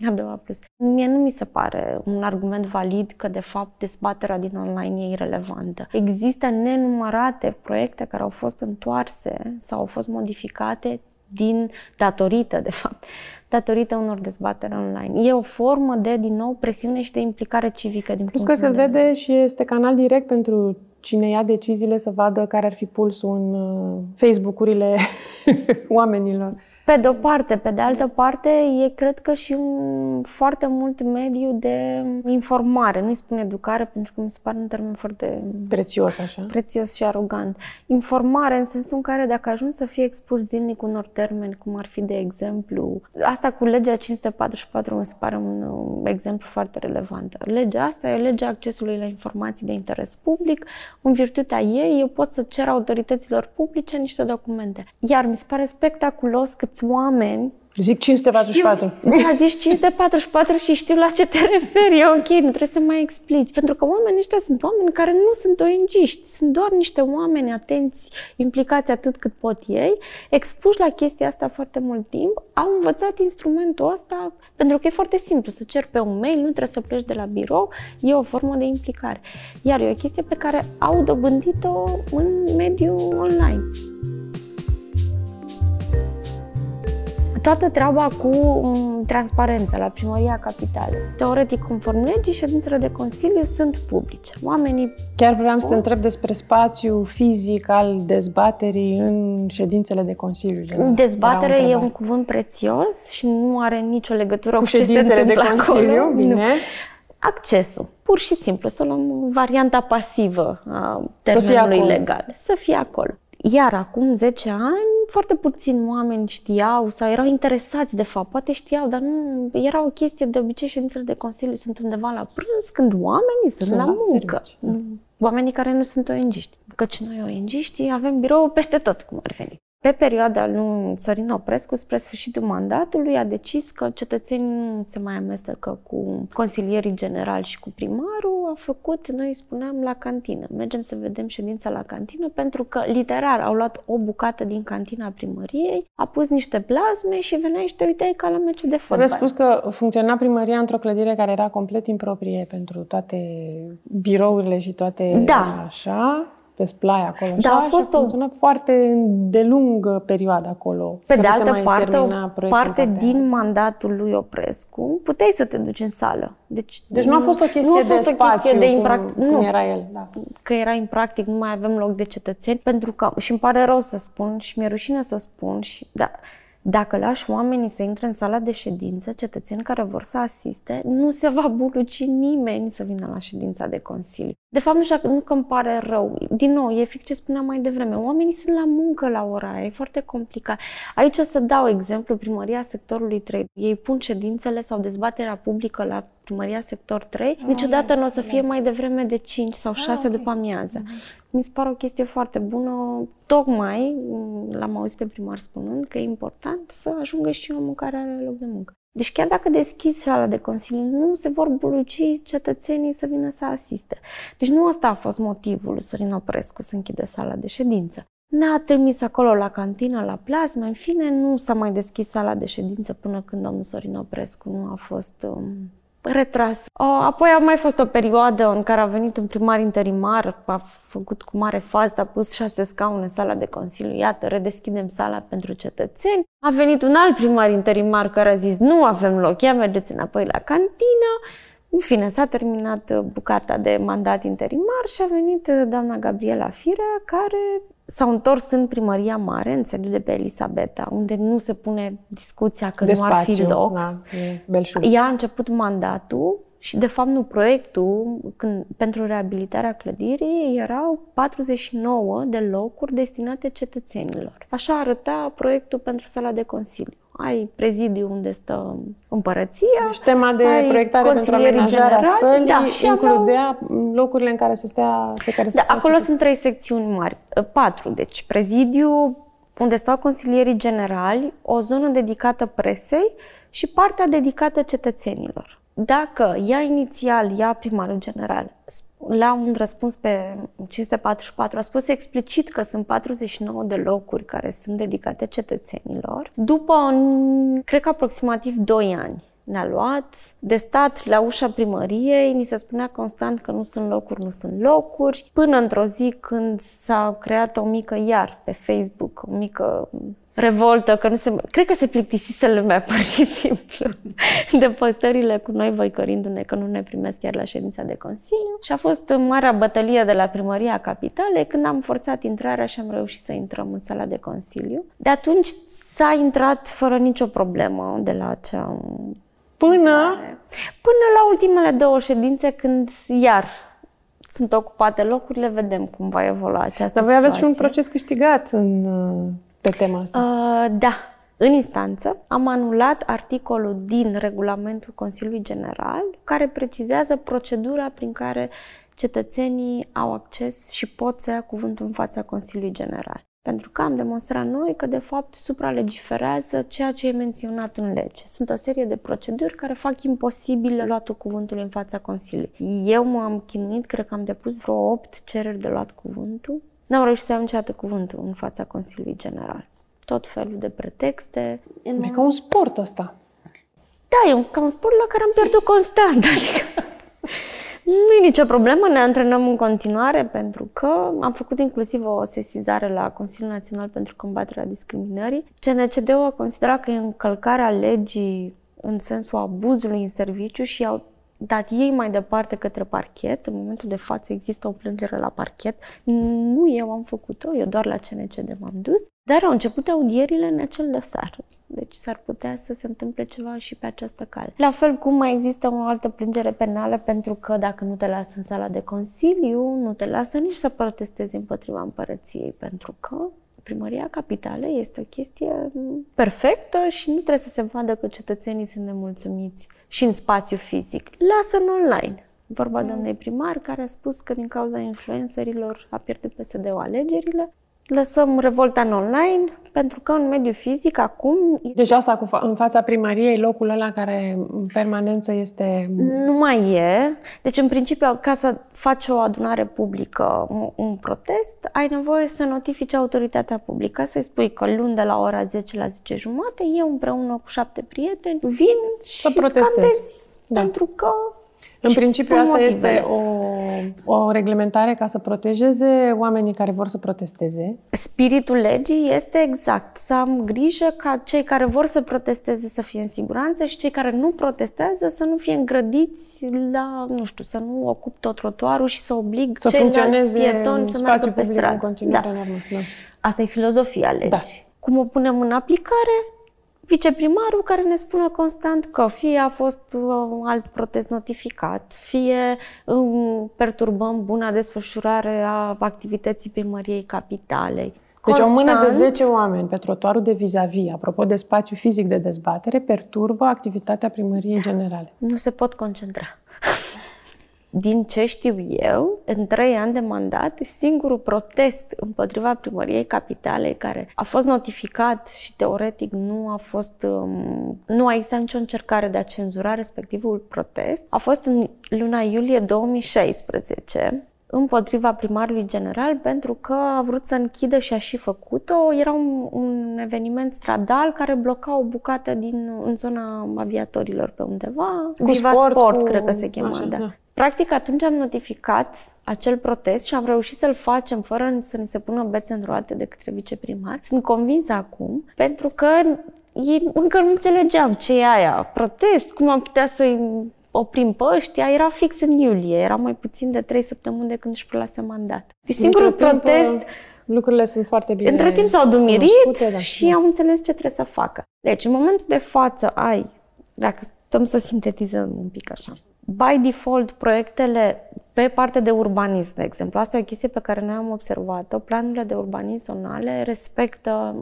a doua plus. Mie nu mi se pare un argument valid că, de fapt, dezbaterea din online e irrelevantă. Există nenumărate proiecte care au fost întoarse sau au fost modificate din datorită, de fapt, datorită unor dezbateri online. E o formă de, din nou, presiune și de implicare civică. Din Plus că se vede și este canal direct pentru cine ia deciziile să vadă care ar fi pulsul în uh, Facebook-urile *laughs* oamenilor. Pe de o parte. Pe de altă parte, e cred că și un foarte mult mediu de informare. Nu-i spun educare, pentru că mi se pare un termen foarte... Prețios, așa. Prețios și arogant. Informare în sensul în care dacă ajungi să fii expus zilnic unor termeni, cum ar fi, de exemplu, asta cu legea 544 mi se pare un exemplu foarte relevant. Legea asta e legea accesului la informații de interes public. În virtutea ei, eu pot să cer autorităților publice niște documente. Iar mi se pare spectaculos cât câți oameni Zic 544. Știu, da, zici 544 și știu la ce te referi. E ok, nu trebuie să mai explici. Pentru că oamenii ăștia sunt oameni care nu sunt ong sunt doar niște oameni atenți, implicați atât cât pot ei, expuși la chestia asta foarte mult timp, au învățat instrumentul ăsta pentru că e foarte simplu să cer pe un mail, nu trebuie să pleci de la birou, e o formă de implicare. Iar e o chestie pe care au dobândit-o în mediul online. Toată treaba cu um, transparența la Primăria Capitală. Teoretic, conform legii, ședințele de Consiliu sunt publice. Oamenii Chiar vreau să te întreb despre spațiu fizic al dezbaterii în ședințele de Consiliu General. Dezbatere Era o e un întrebare. cuvânt prețios și nu are nicio legătură cu, cu ce se ședințele de întâmplă Consiliu, acolo. bine. Nu. Accesul. Pur și simplu, să luăm varianta pasivă a Să fie termenului acolo. legal. Să fie acolo. Iar acum 10 ani, foarte puțini oameni știau sau erau interesați de fapt. Poate știau, dar nu era o chestie de obicei ședințele de Consiliu sunt undeva la prânz, când oamenii sunt, Sunt la la muncă. serviciu, Nu. Oamenii care nu sunt ONG-ști. Căci noi ONG-știi avem birou peste tot, cum ar veni. Pe perioada lui Sorin Oprescu, spre sfârșitul mandatului, a decis că cetățenii nu se mai amestecă cu consilierii generali și cu primarul. A făcut, noi spuneam, la cantină. Mergem să vedem ședința la cantină pentru că, literar, au luat o bucată din cantina primăriei, a pus niște plazme și veneai și te uitai ca la meciul de fotbal. Trebuie spus că funcționa primăria într-o clădire care era complet improprie pentru toate birourile și toate Da. așa, pe splaia acolo. Da, așa, a fost și o- funcționa foarte de lungă perioadă acolo. Pe că de nu se altă mai parte, o termina proiectul parte în partea din aia. mandatul lui Oprescu, puteai să te duci în sală. Deci, Deci nu a fost o chestie nu a de fost o spațiu, chestie de cum, impract- cum nu, era el. Da. că era impractic, nu mai avem loc de cetățeni, pentru că, și îmi pare rău să spun și mi-e rușine să spun, și, da, dacă lași oamenii să intre în sala de ședință, cetățeni care vor să asiste, nu se va buluci nimeni să vină la ședința de Consiliu. De fapt, nu știu dacă nu că îmi pare rău. Din nou, e fix ce spuneam mai devreme. Oamenii sunt la muncă la ora aia, e foarte complicat. Aici o să dau exemplu primăria sectorului 3. Ei pun ședințele sau dezbaterea publică la primăria sector 3. Niciodată nu o să fie mai devreme de 5 sau 6 după amiază. Mi se pare o chestie foarte bună. Tocmai m, l-am auzit pe primar spunând că e important să ajungă și omul care are loc de muncă. Deci chiar dacă deschizi sala de consiliu, nu se vor buluci cetățenii să vină să asiste. Deci nu ăsta a fost motivul lui Sorin Oprescu să închide sala de ședință. Ne-a trimis acolo la cantină, la plasmă, în fine nu s-a mai deschis sala de ședință până când domnul Sorin Oprescu nu a fost um, retras. A, Apoi a mai fost o perioadă în care a venit un primar interimar, a făcut cu mare fază, a pus șase scaune în sala de consiliu, iată, redeschidem sala pentru cetățeni. A venit un alt primar interimar care a zis nu avem loc, ia mergeți înapoi la cantină. În fine, s-a terminat uh, bucata de mandat interimar și a venit uh, doamna Gabriela Firea, care s-au întors în primăria mare, în sediul de pe Elisabeta, unde nu se pune discuția că De nu ar fi spațiu. loc. Da, e belșug. Ea a început mandatul și, de fapt, nu proiectul când, pentru reabilitarea clădirii erau 49 de locuri destinate cetățenilor. Așa arăta proiectul pentru sala de consiliu. Ai prezidiu unde stă împărăția, Deci tema de ai proiectare pentru consilierii amenajarea generali, sălii da, și aveau- includea locurile în care să stea, pe care să Da, stea acolo cetățenii. sunt trei secțiuni mari, Uh, patru. Deci prezidiu unde stau consilierii generali, o zonă dedicată presei și partea dedicată cetățenilor. Dacă ea inițial, ea primarul general, la un răspuns pe 544 a spus explicit că sunt 49 de locuri care sunt dedicate cetățenilor, după, un, cred că aproximativ 2 ani, ne-a luat de stat la ușa primăriei, ni se spunea constant că nu sunt locuri, nu sunt locuri, până într-o zi când s-a creat o mică iar pe Facebook, o mică revoltă, că nu se... Cred că se plictisise lumea, *laughs* pur și simplu, de postările cu noi voicărindu-ne că nu ne primesc chiar la ședința de Consiliu. Și a fost marea bătălie de la Primăria Capitalei când am forțat intrarea și am reușit să intrăm în sala de Consiliu. De atunci s-a intrat fără nicio problemă de la acea Până Până la ultimele două ședințe, când iar sunt ocupate locurile, vedem cum va evolua această Dar voi aveți și un situație. proces câștigat în, uh, pe tema asta. Uh, da. În instanță am anulat articolul din regulamentul Consiliului General care precizează procedura prin care cetățenii au acces și pot să ia cuvântul în fața Consiliului General. Pentru că am demonstrat noi că, de fapt, supralegiferează ceea ce e menționat în lege. Sunt o serie de proceduri care fac imposibil luatul cuvântului în fața Consiliului. Eu m-am chinuit, cred că am depus vreo 8 cereri de luat cuvântul. N-am reușit să iau niciodată cuvântul în fața Consiliului General. Tot felul de pretexte. În E ca un sport ăsta. da, e un, ca un sport la care am pierdut constant. *laughs* Adică Nu e nicio problemă, ne antrenăm în continuare pentru că am făcut inclusiv o sesizare la Consiliul Național pentru Combaterea Discriminării. CNCD-ul a considerat că e încălcarea legii în sensul abuzului în serviciu și au dat ei mai departe către parchet. În momentul de față există o plângere la parchet. Nu eu am făcut-o, eu doar la CNCD m-am dus, dar au început audierile în acel dosar. Deci s-ar putea să se întâmple ceva și pe această cale. La fel cum mai există o altă plângere penală pentru că dacă nu te lasă în sala de consiliu, nu te lasă nici să protestezi împotriva împărăției pentru că primăria capitalei este o chestie perfectă și nu trebuie să se vadă că cetățenii sunt nemulțumiți și în spațiu fizic. Lasă în online. Vorba doamnei primar care a spus că din cauza influencerilor a pierdut PSD-ul alegerile lăsăm revolta în online, pentru că în mediul fizic acum... Deci asta cu fa- în fața primăriei, locul ăla care în permanență este... Nu mai e. Deci, în principiu, ca să faci o adunare publică, un, un protest, ai nevoie să notifici autoritatea publică, să-i spui că luni de la ora 10 la 10 jumate, eu împreună cu șapte prieteni vin și să protestez. Da. Pentru că în principiu, asta motivele. este o, o reglementare ca să protejeze oamenii care vor să protesteze. Spiritul legii este exact să am grijă ca cei care vor să protesteze să fie în siguranță și cei care nu protestează să nu fie îngrădiți la, nu știu, să nu ocup tot trotuarul și să oblig să ceilalți pietoni să meargă pe stradă. În continuare da. Normal, da. Asta e filozofia legii. Da. Cum o punem în aplicare, viceprimarul care ne spune constant că fie a fost un uh, alt protest notificat, fie um, perturbăm buna desfășurare a activității primăriei capitalei. Deci Constant, o mână de 10 oameni pe trotuarul de vis-a-vis, apropo de spațiu fizic de dezbatere, perturbă activitatea primăriei generale. Nu se pot concentra din ce știu eu, în trei ani de mandat, singurul protest împotriva primăriei capitalei care a fost notificat și teoretic nu a fost, um, nu a existat nicio încercare de a cenzura respectivul protest, a fost în luna iulie 2016, împotriva primarului general pentru că a vrut să închidă și a și făcut-o. Era un, un eveniment stradal care bloca o bucată din în zona aviatorilor pe undeva. Cu Viva sport, Sport, cu... cred că se chema, Așa, da. da. Practic, atunci am notificat acel protest și am reușit să-l facem fără să ni se pună bețe în roate de către viceprimar. Sunt convinsă acum, pentru că ei încă nu înțelegeau ce e aia, protest, cum am putea să oprim pe ăștia, era fix în iulie, era mai puțin de trei săptămâni de când își prelase mandat. Deci singurul Între protest... Timp, lucrurile sunt foarte bine Între timp s-au dumirit da. și au înțeles ce trebuie să facă. Deci, în momentul de față ai, dacă stăm să sintetizăm un pic așa, by default, proiectele pe partea de urbanism, de exemplu, asta e o chestie pe care noi am observat-o, planurile de urbanism zonale respectă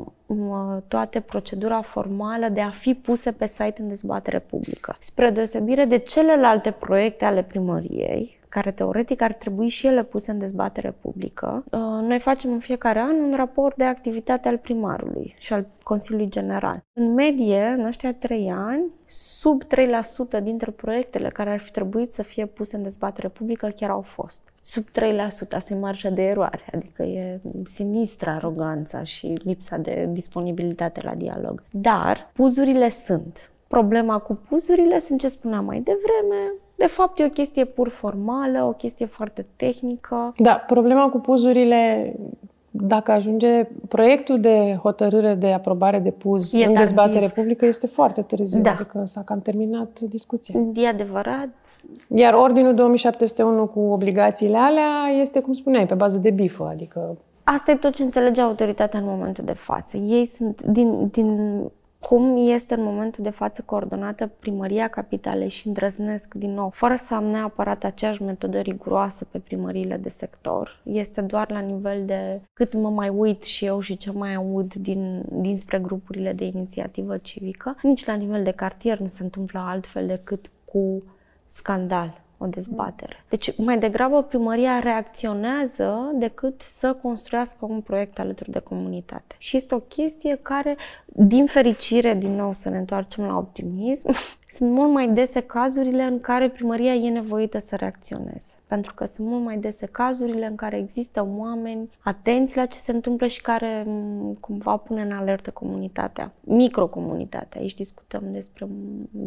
toate procedura formală de a fi puse pe site în dezbatere publică. Spre deosebire de celelalte proiecte ale primăriei, care teoretic ar trebui și ele puse în dezbatere publică. Uh, noi facem în fiecare an un raport de activitate al primarului și al Consiliului General. În medie, în ăștia trei ani, sub 3% dintre proiectele care ar fi trebuit să fie puse în dezbatere publică chiar au fost. Sub 3%, asta e marja de eroare, adică e sinistră aroganța și lipsa de disponibilitate la dialog. Dar puzurile sunt. Problema cu puzurile sunt ce spuneam mai devreme, de fapt, e o chestie pur formală, o chestie foarte tehnică. Da, problema cu puzurile, dacă ajunge proiectul de hotărâre de aprobare de puz e în dezbatere publică, este foarte târziu, da. adică s-a cam terminat discuția. E adevărat. Iar ordinul 2701 cu obligațiile alea este, cum spuneai, pe bază de bifă, adică Asta e tot ce înțelege autoritatea în momentul de față. Ei sunt, din, din cum este în momentul de față coordonată primăria capitalei și îndrăznesc din nou, fără să am neapărat aceeași metodă riguroasă pe primăriile de sector. Este doar la nivel de cât mă mai uit și eu și ce mai aud din, dinspre grupurile de inițiativă civică. Nici la nivel de cartier nu se întâmplă altfel decât cu scandal o dezbatere. Deci, mai degrabă, primăria reacționează decât să construiască un proiect alături de comunitate. Și este o chestie care, din fericire, din nou să ne întoarcem la optimism, *laughs* sunt mult mai dese cazurile în care primăria e nevoită să reacționeze. Pentru că sunt mult mai dese cazurile în care există oameni atenți la ce se întâmplă și care cumva pune în alertă comunitatea, microcomunitatea. Aici discutăm despre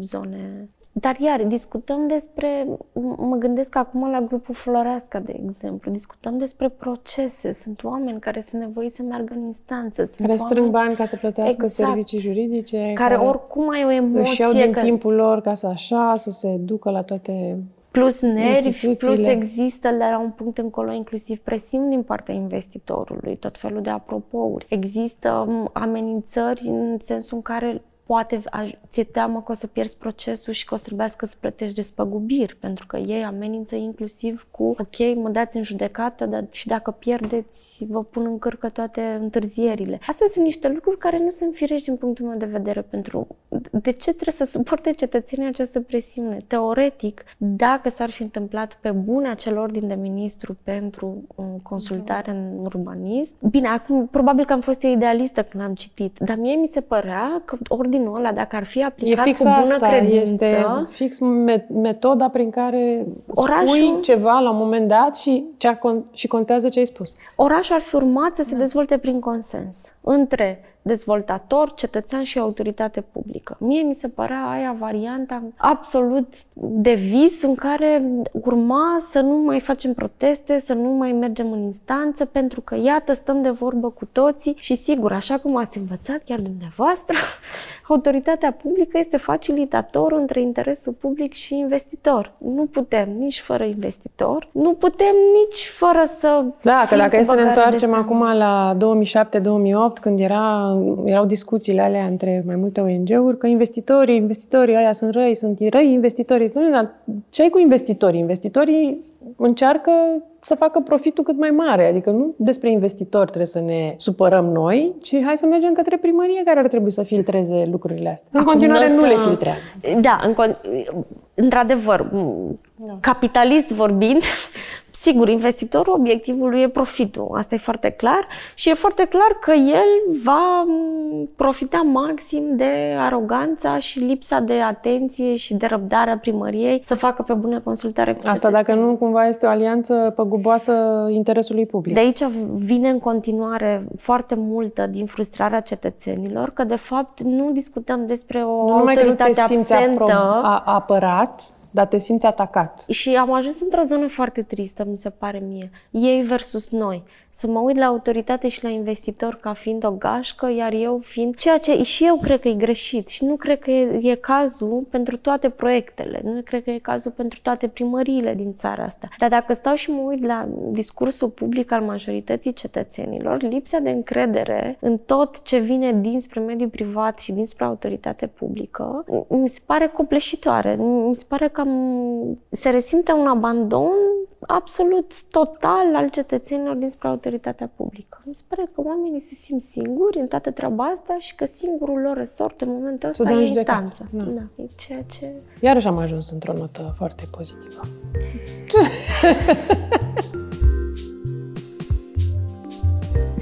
zone dar iar, discutăm despre, mă gândesc acum la grupul Floreasca, de exemplu, discutăm despre procese. Sunt oameni care sunt nevoiți să meargă în instanță. Sunt care strâng oameni... bani ca să plătească exact. servicii juridice. Care, care oricum ai o emoție. Își iau din că... timpul lor ca să așa, să se ducă la toate plus nervi, plus există la un punct încolo inclusiv presiuni din partea investitorului, tot felul de apropouri. Există amenințări în sensul în care poate ți-e teamă că o să pierzi procesul și că o să trebuiască să plătești despăgubiri, pentru că ei amenință inclusiv cu, ok, mă dați în judecată, dar și dacă pierdeți, vă pun în cârcă toate întârzierile. Astea sunt niște lucruri care nu sunt firești din punctul meu de vedere pentru... De ce trebuie să suporte cetățenii această presiune? Teoretic, dacă s-ar fi întâmplat pe bune acel ordin de ministru pentru consultare în urbanism, bine, acum probabil că am fost eu idealistă când am citit, dar mie mi se părea că ordin ordinul ăla, dacă ar fi aplicat e fix cu bună asta, credință... Este fix metoda prin care orașul, spui ceva la un moment dat și, ce și contează ce ai spus. Orașul ar fi urmat să se da. dezvolte prin consens între dezvoltator, cetățean și autoritate publică. Mie mi se părea aia varianta absolut de vis în care urma să nu mai facem proteste, să nu mai mergem în instanță, pentru că iată, stăm de vorbă cu toții și sigur, așa cum ați învățat chiar dumneavoastră, *laughs* autoritatea publică este facilitator între interesul public și investitor. Nu putem nici fără investitor, nu putem nici fără să... Da, că dacă e să ne întoarcem acum la 2007-2008, când era, erau discuțiile alea între mai multe ONG-uri, că investitorii, investitorii aia sunt răi, sunt răi investitorii. Nu, dar ce ai cu investitorii? Investitorii încearcă să facă profitul cât mai mare. Adică nu despre investitori trebuie să ne supărăm noi, ci hai să mergem către primărie care ar trebui să filtreze lucrurile astea. În Acum continuare nu să... le filtrează. Da, în con- într-adevăr, da. capitalist vorbind, Sigur, investitorul, obiectivul lui e profitul, asta e foarte clar și e foarte clar că el va profita maxim de aroganța și lipsa de atenție și de răbdare a primăriei să facă pe bună consultare cu Asta dacă nu cumva este o alianță păguboasă interesului public. De aici vine în continuare foarte multă din frustrarea cetățenilor că de fapt nu discutăm despre o nu autoritate că nu te absentă. a apărat, dar te simți atacat. Și am ajuns într-o zonă foarte tristă, mi se pare mie. Ei versus noi să mă uit la autoritate și la investitor ca fiind o gașcă, iar eu fiind ceea ce și eu cred că e greșit și nu cred că e, e cazul pentru toate proiectele, nu cred că e cazul pentru toate primăriile din țara asta. Dar dacă stau și mă uit la discursul public al majorității cetățenilor, lipsa de încredere în tot ce vine dinspre mediul privat și dinspre autoritate publică, mi se pare copleșitoare. Mi se pare că se resimte un abandon absolut total al cetățenilor dinspre autoritatea publică. Mi se pare că oamenii se simt singuri în toată treaba asta și că singurul lor resort în momentul ăsta e instanța. Da. da. E ceea ce... Iarăși am ajuns într-o notă foarte pozitivă. *laughs*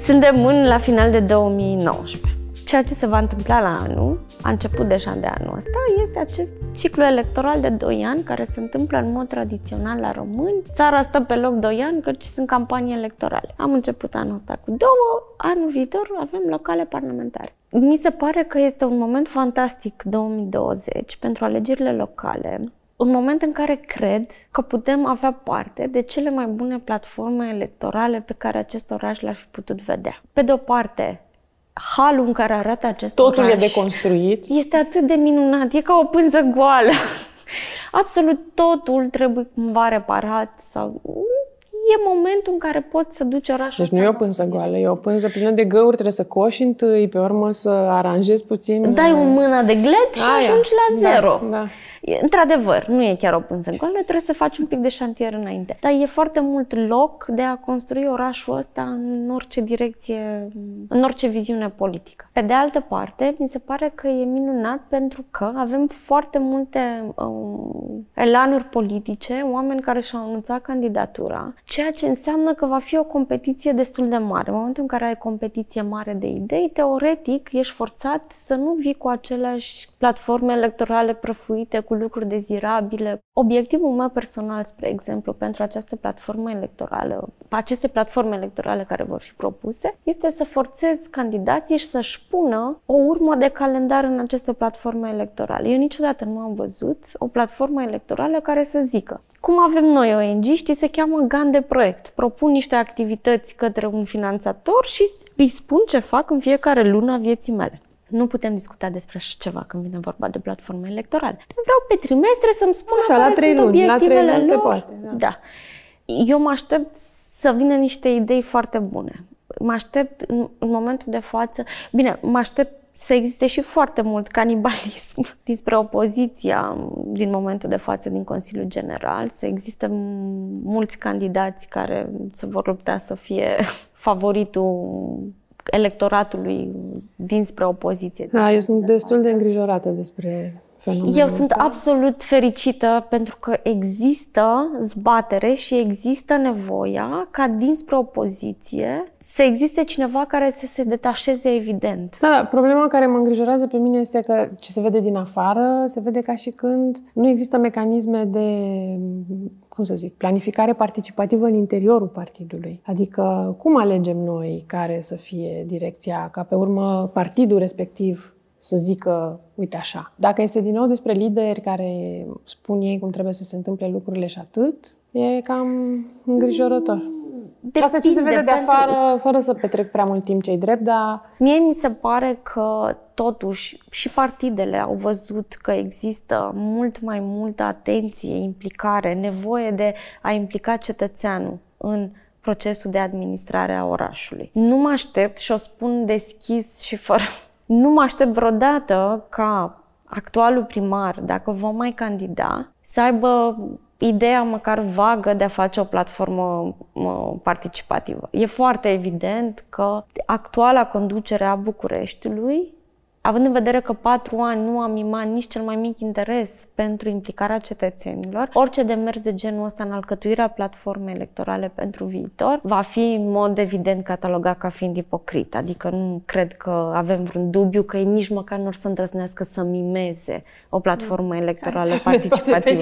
Suntem în la final de 2019 ceea ce se va întâmpla la anul, a început deja de anul ăsta, este acest ciclu electoral de 2 ani care se întâmplă în mod tradițional la români. Țara stă pe loc 2 ani căci sunt campanii electorale. Am început anul ăsta cu două, anul viitor avem locale parlamentare. Mi se pare că este un moment fantastic 2020 pentru alegerile locale, un moment în care cred că putem avea parte de cele mai bune platforme electorale pe care acest oraș le-ar fi putut vedea. Pe de o parte, halul în care arată acest Totul oraș e deconstruit. Este atât de minunat, e ca o pânză goală. *laughs* Absolut totul trebuie cumva reparat sau e momentul în care poți să duci orașul Deci nu e o pânză goală, e o pânză plină de găuri, trebuie să coși întâi, pe urmă să aranjezi puțin. Dai o mână de gled și Aia. ajungi la da, zero. Da, da. Într-adevăr, nu e chiar o pânză goală, trebuie să faci un pic de șantier înainte. Dar e foarte mult loc de a construi orașul ăsta în orice direcție, în orice viziune politică. Pe de altă parte, mi se pare că e minunat pentru că avem foarte multe um, elanuri politice, oameni care și-au anunțat candidatura, ceea ce înseamnă că va fi o competiție destul de mare. În momentul în care ai competiție mare de idei, teoretic ești forțat să nu vii cu aceleași platforme electorale prăfuite cu lucruri dezirabile. Obiectivul meu personal, spre exemplu, pentru această platformă electorală, aceste platforme electorale care vor fi propuse, este să forțez candidații și să-și pună o urmă de calendar în aceste platforme electorale. Eu niciodată nu am văzut o platformă electorală care să zică cum avem noi ong știi, se cheamă GAN de proiect. Propun niște activități către un finanțator și îi spun ce fac în fiecare lună a vieții mele. Nu putem discuta despre așa ceva când vine vorba de platforme electorale. Vreau pe trimestre să-mi spună Așa, care la trei sunt luni, la obiectivele trei luni se lor. poate, da. da. Eu mă aștept să vină niște idei foarte bune. Mă aștept în, în momentul de față... Bine, mă aștept să existe și foarte mult canibalism *laughs* dinspre opoziția din momentul de față din Consiliul General, să existe mulți candidați care se vor lupta să fie *laughs* favoritul electoratului dinspre opoziție. Da, eu sunt destul de îngrijorată despre fenomenul Eu sunt ăsta. absolut fericită pentru că există zbatere și există nevoia ca dinspre opoziție să existe cineva care să se detașeze evident. Da, da, problema care mă îngrijorează pe mine este că ce se vede din afară, se vede ca și când nu există mecanisme de, cum să zic, planificare participativă în interiorul partidului. Adică cum alegem noi care să fie direcția, ca pe urmă partidul respectiv să zică, uite așa. Dacă este din nou despre lideri care spun ei cum trebuie să se întâmple lucrurile și atât, e cam îngrijorător. Depinde, Asta ce se vede de pentru- afară, fără să petrec prea mult timp cei drept, dar Mie mi se pare că totuși și partidele au văzut că există mult mai multă atenție, implicare, nevoie de a implica cetățeanul în procesul de administrare a orașului. Nu mă aștept și o spun deschis și fără... *laughs* Nu mă aștept vreodată ca actualul primar, dacă va mai candida, să aibă ideea măcar vagă de a face o platformă mă, participativă. E foarte evident că actuala conducere a Bucureștiului, având în vedere că patru ani nu am imat nici cel mai mic interes pentru implicarea cetățenilor, orice demers de genul ăsta în alcătuirea platformei electorale pentru viitor va fi în mod evident catalogat ca fiind ipocrit. Adică nu cred că avem vreun dubiu că ei nici măcar nu or să îndrăznească să mimeze o platformă electorală participativă.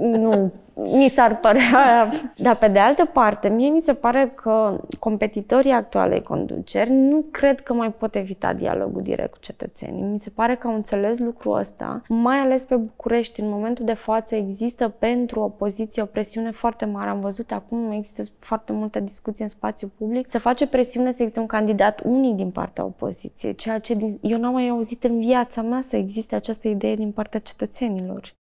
Nu, mi s-ar părea. Dar pe de altă parte, mie mi se pare că competitorii actualei conduceri nu cred că mai pot evita dialogul direct cu cetățenii. Mi se pare că au înțeles lucrul ăsta, mai ales pe București. În momentul de față există pentru opoziție o presiune foarte mare. Am văzut acum, există foarte multă discuție în spațiu public. Se face presiune să existe un candidat unic din partea opoziției, ceea ce din- eu n-am mai auzit în viața mea să existe această idee din partea cetățenilor.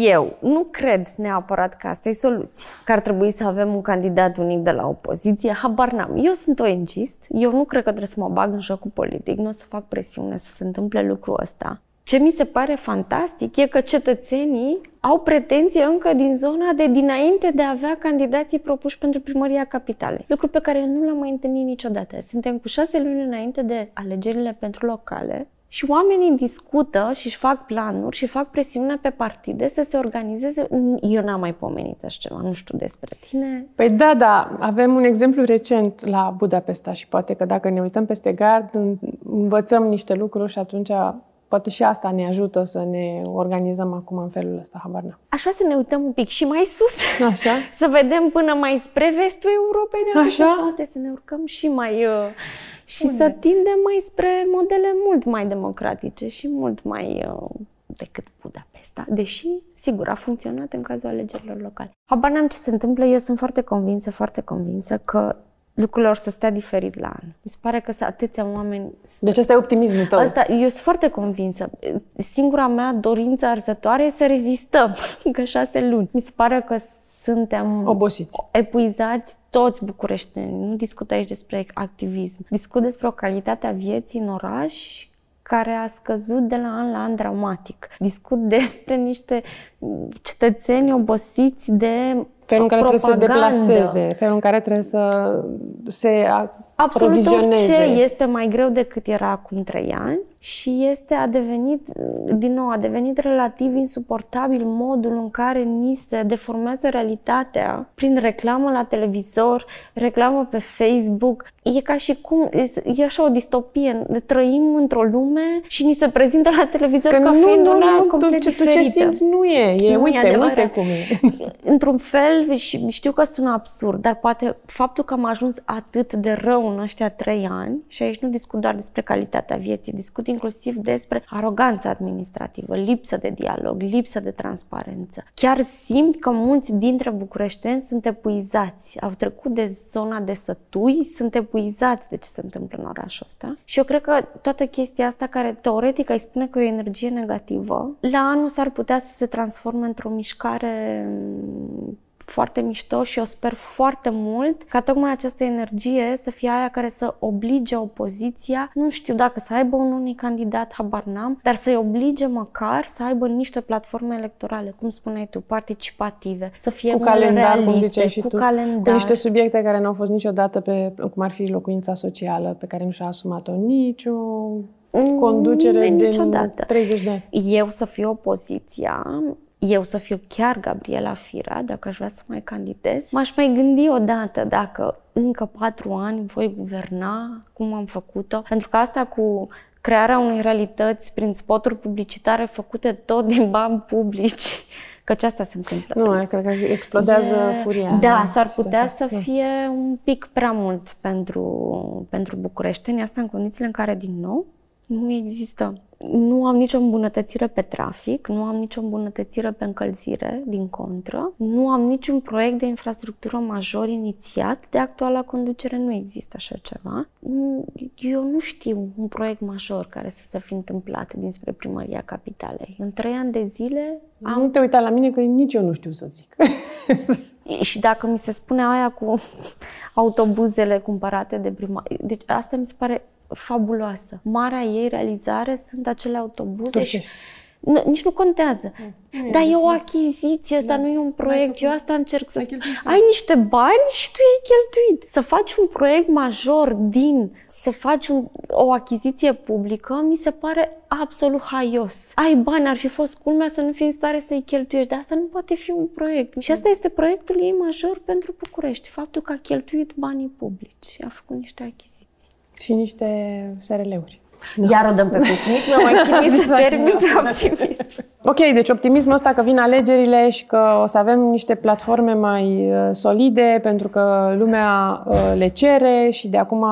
Eu nu cred neapărat că asta e soluția, că ar trebui să avem un candidat unic de la opoziție, habar n-am. Eu sunt ONGist, eu nu cred că trebuie să mă bag în jocul politic, nu o să fac presiune să se întâmple lucrul ăsta. Ce mi se pare fantastic e că cetățenii au pretenție încă din zona de dinainte de a avea candidații propuși pentru primăria capitalei. Lucru pe care eu nu l-am mai întâlnit niciodată. Suntem cu șase luni înainte de alegerile pentru locale și oamenii discută și își fac planuri și fac presiune pe partide să se organizeze. Eu n-am mai pomenit așa ceva, nu știu despre tine. Păi da, da, avem un exemplu recent la Budapesta și poate că dacă ne uităm peste gard, în- învățăm niște lucruri și atunci poate și asta ne ajută să ne organizăm acum în felul ăsta, habar n-am. Aș vrea să ne uităm un pic și mai sus, Așa? *laughs* să vedem până mai spre vestul Europei, dacă Așa? se poate să ne urcăm și mai... uh, și să tindem mai spre modele mult mai democratice și mult mai uh, decât Budapesta, deși, sigur, a funcționat în cazul alegerilor locale. Habar n-am ce se întâmplă, eu sunt foarte convinsă, foarte convinsă că lucrurile or să stea diferit la an. Mi se pare că sunt atâția oameni Deci ăsta e optimismul tău. Asta, eu sunt foarte convinsă. Singura mea dorință arzătoare e să rezistăm *laughs* încă șase luni. Mi se pare că suntem Obosiți. epuizați toți bucureștenii. Nu discut aici despre activism. Discut despre o calitate a vieții în oraș care a scăzut de la an la an dramatic. Discut *laughs* despre niște cetățeni obosiți de Felul în care trebuie să se propagandă. deplaseze, felul în care trebuie să se Absolut aprovizioneze. orice este mai greu decât era acum trei ani și este, a devenit, din nou, a devenit relativ insuportabil modul în care ni se deformează realitatea prin reclamă la televizor, reclamă pe Facebook. E ca și cum, e așa o distopie. Trăim într-o lume și ni se prezintă la televizor că ca nu, fiind nu, una nu, complet tu, diferită. Tu ce simți nu e. e Nu, uite, e uite cum e. *laughs* Într-un fel, și știu că sună absurd, dar poate faptul că am ajuns atât de rău în ăștia trei ani, și aici nu discut doar despre calitatea vieții, discut inclusiv despre aroganța administrativă, lipsă de dialog, lipsă de transparență. Chiar simt că mulți dintre bucureșteni sunt epuizați. Au trecut de zona de sătui, sunt epuizați de ce se întâmplă în orașul ăsta. Și eu cred că toată chestia asta, care teoretic îi spune că e o energie negativă, la anul s-ar putea să se transforme într-o mișcare foarte mișto și eu sper foarte mult ca tocmai această energie să fie aia care să oblige opoziția, nu știu dacă să aibă un unic candidat, habar n-am, dar să-i oblige măcar să aibă niște platforme electorale, cum spuneai tu, participative, să fie cu calendar, realiste, cum ziceai și cu tu, calendar. cu niște subiecte care nu au fost niciodată pe, cum ar fi locuința socială, pe care nu și-a asumat-o nicio conducere niciodată. din 30 de ani. Eu să fiu opoziția, eu să fiu chiar Gabriela Fira, dacă aș vrea să mai candidez, m-aș mai gândi odată dacă încă patru ani voi guverna, cum am făcut-o, pentru că asta cu crearea unei realități prin spoturi publicitare făcute tot din bani publici, Căci asta se întâmplă. Nu, cred că explodează e... furia. Da, s-ar putea să fie un pic prea mult pentru, pentru bucureșteni, asta în condițiile în care, din nou, nu există. Nu am nicio îmbunătățire pe trafic, nu am nicio îmbunătățire pe încălzire, din contră. Nu am niciun proiect de infrastructură major inițiat de actuala conducere, nu există așa ceva. Eu nu știu un proiect major care să se fi întâmplat dinspre primăria capitalei. În trei ani de zile am... Nu te uita la mine că nici eu nu știu să zic. *laughs* Și dacă mi se spune aia cu autobuzele cumpărate de prima... Deci asta mi se pare fabuloasă. Marea ei realizare sunt acele autobuze și nu, nici nu contează. Mm. Dar e o achiziție, asta da. nu e un proiect. Eu asta încerc să spun. Ai niște bani și tu ai cheltuit. Să faci un proiect major din să faci un, o achiziție publică, mi se pare absolut haios. Ai bani, ar fi fost culmea să nu fii în stare să-i cheltuiești, dar asta nu poate fi un proiect. Și asta este proiectul ei major pentru București, faptul că a cheltuit banii publici, a făcut niște achiziții. Și niște SRL-uri. Iar o dăm pe pesimism, eu *laughs* mai chinui să exact. termin pe optimism. Ok, deci optimismul ăsta că vin alegerile și că o să avem niște platforme mai uh, solide pentru că lumea uh, le cere și de acum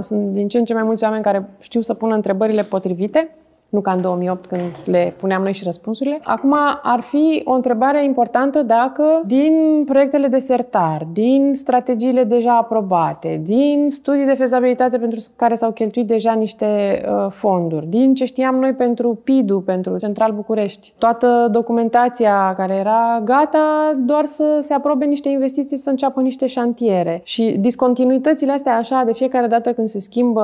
sunt din ce în ce mai mulți oameni care știu să pună întrebările potrivite nu ca în 2008 când le puneam noi și răspunsurile. Acum ar fi o întrebare importantă dacă din proiectele de sertar, din strategiile deja aprobate, din studii de fezabilitate pentru care s-au cheltuit deja niște uh, fonduri, din ce știam noi pentru PIDU, pentru Central București, toată documentația care era gata doar să se aprobe niște investiții, să înceapă niște șantiere. Și discontinuitățile astea așa de fiecare dată când se schimbă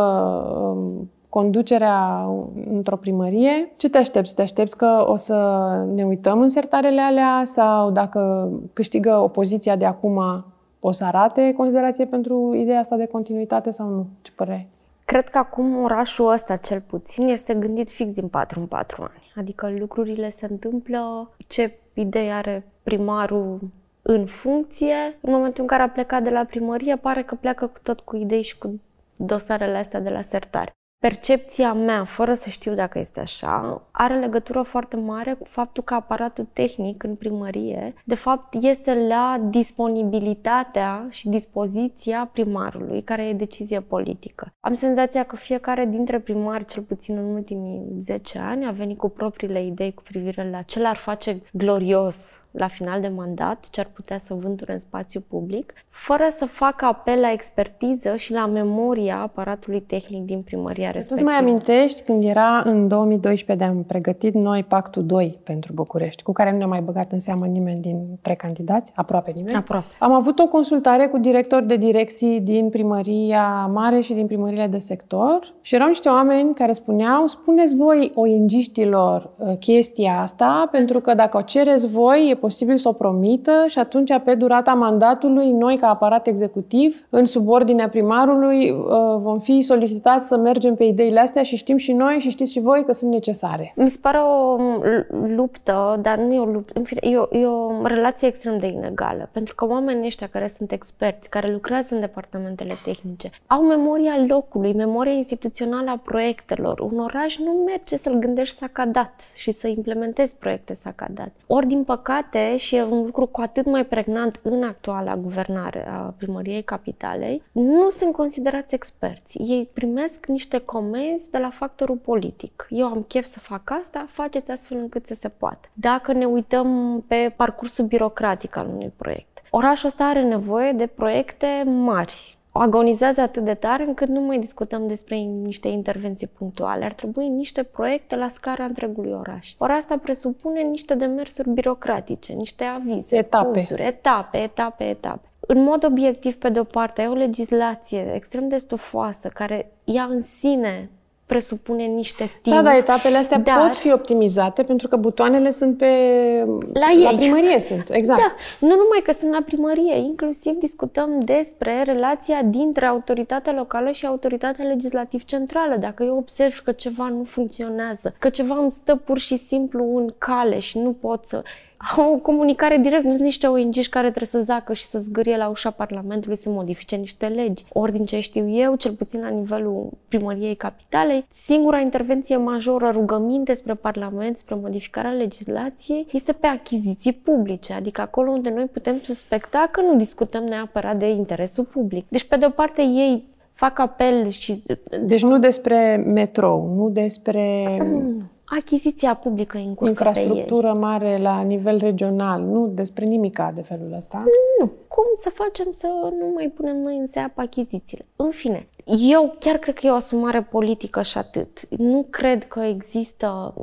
uh, conducerea într-o primărie, ce te aștepți? Te aștepți că o să ne uităm în sertarele alea sau dacă câștigă opoziția de acum o să arate considerație pentru ideea asta de continuitate sau nu? Ce părere Cred că acum orașul ăsta, cel puțin, este gândit fix din 4 în 4 ani. Adică lucrurile se întâmplă, ce idee are primarul în funcție. În momentul în care a plecat de la primărie, pare că pleacă tot cu idei și cu dosarele astea de la sertare. Percepția mea, fără să știu dacă este așa, are legătură foarte mare cu faptul că aparatul tehnic în primărie, de fapt, este la disponibilitatea și dispoziția primarului, care e decizie politică. Am senzația că fiecare dintre primari, cel puțin în ultimii 10 ani, a venit cu propriile idei cu privire la ce l-ar face glorios la final de mandat ce ar putea să vânture în spațiu public, fără să facă apel la expertiză și la memoria aparatului tehnic din primăria respectivă. Tu îți mai amintești când era în 2012 de am pregătit noi Pactul 2 pentru București, cu care nu ne-a mai băgat în seamă nimeni din precandidați, aproape nimeni. Aproape. Am avut o consultare cu directori de direcții din primăria mare și din primările de sector și erau niște oameni care spuneau, spuneți voi ONG-știlor uh, chestia asta, pentru că dacă o cereți voi, e posibil să o promită și atunci, pe durata mandatului, noi, ca aparat executiv, în subordinea primarului, uh, vom fi solicitați să mergem pe ideile astea și știm și noi și știți și voi că sunt necesare. Mi se pare o luptă, dar nu e o luptă, în fine, e o, e o relație extrem de inegală, pentru că oamenii ăștia care sunt experți, care lucrează în departamentele tehnice, au memoria locului, memoria instituțională a proiectelor. Un oraș nu merge să-l gândești sacadat și să implementezi proiecte sacadat. Ori, din păcate, și e un lucru cu atât mai pregnant în actuala guvernare a primăriei capitalei, nu sunt considerați experți. Ei primesc niște comenzi de la factorul politic. Eu am chef să fac asta, faceți astfel încât să se poată. Dacă ne uităm pe parcursul birocratic al unui proiect, orașul ăsta are nevoie de proiecte mari, agonizează atât de tare încât nu mai discutăm despre niște intervenții punctuale. Ar trebui niște proiecte la scara întregului oraș. Ori asta presupune niște demersuri birocratice, niște avize, etape, cursuri, etape, etape, etape. În mod obiectiv, pe de-o parte, ai o legislație extrem de stufoasă care ea în sine presupune niște timp. Da, dar etapele astea dar... pot fi optimizate pentru că butoanele sunt pe... La ei. La primărie sunt, exact. Da, nu numai că sunt la primărie, inclusiv discutăm despre relația dintre autoritatea locală și autoritatea legislativ centrală. Dacă eu observ că ceva nu funcționează, că ceva îmi stă pur și simplu în cale și nu pot să au o comunicare direct, nu sunt niște ong care trebuie să zacă și să zgârie la ușa Parlamentului să modifice niște legi. Ori din ce știu eu, cel puțin la nivelul primăriei capitalei, singura intervenție majoră, rugăminte spre Parlament, spre modificarea legislației, este pe achiziții publice, adică acolo unde noi putem suspecta că nu discutăm neapărat de interesul public. Deci, pe de o parte, ei fac apel și... Deci nu despre metrou, nu despre... *clears throat* Mm achiziția publică încurcă Infrastructură mare la nivel regional, nu despre nimica de felul ăsta? Nu. Cum să facem să nu mai punem noi în seapă achizițiile? În fine, eu chiar cred că e o asumare politică și atât. Nu cred că există...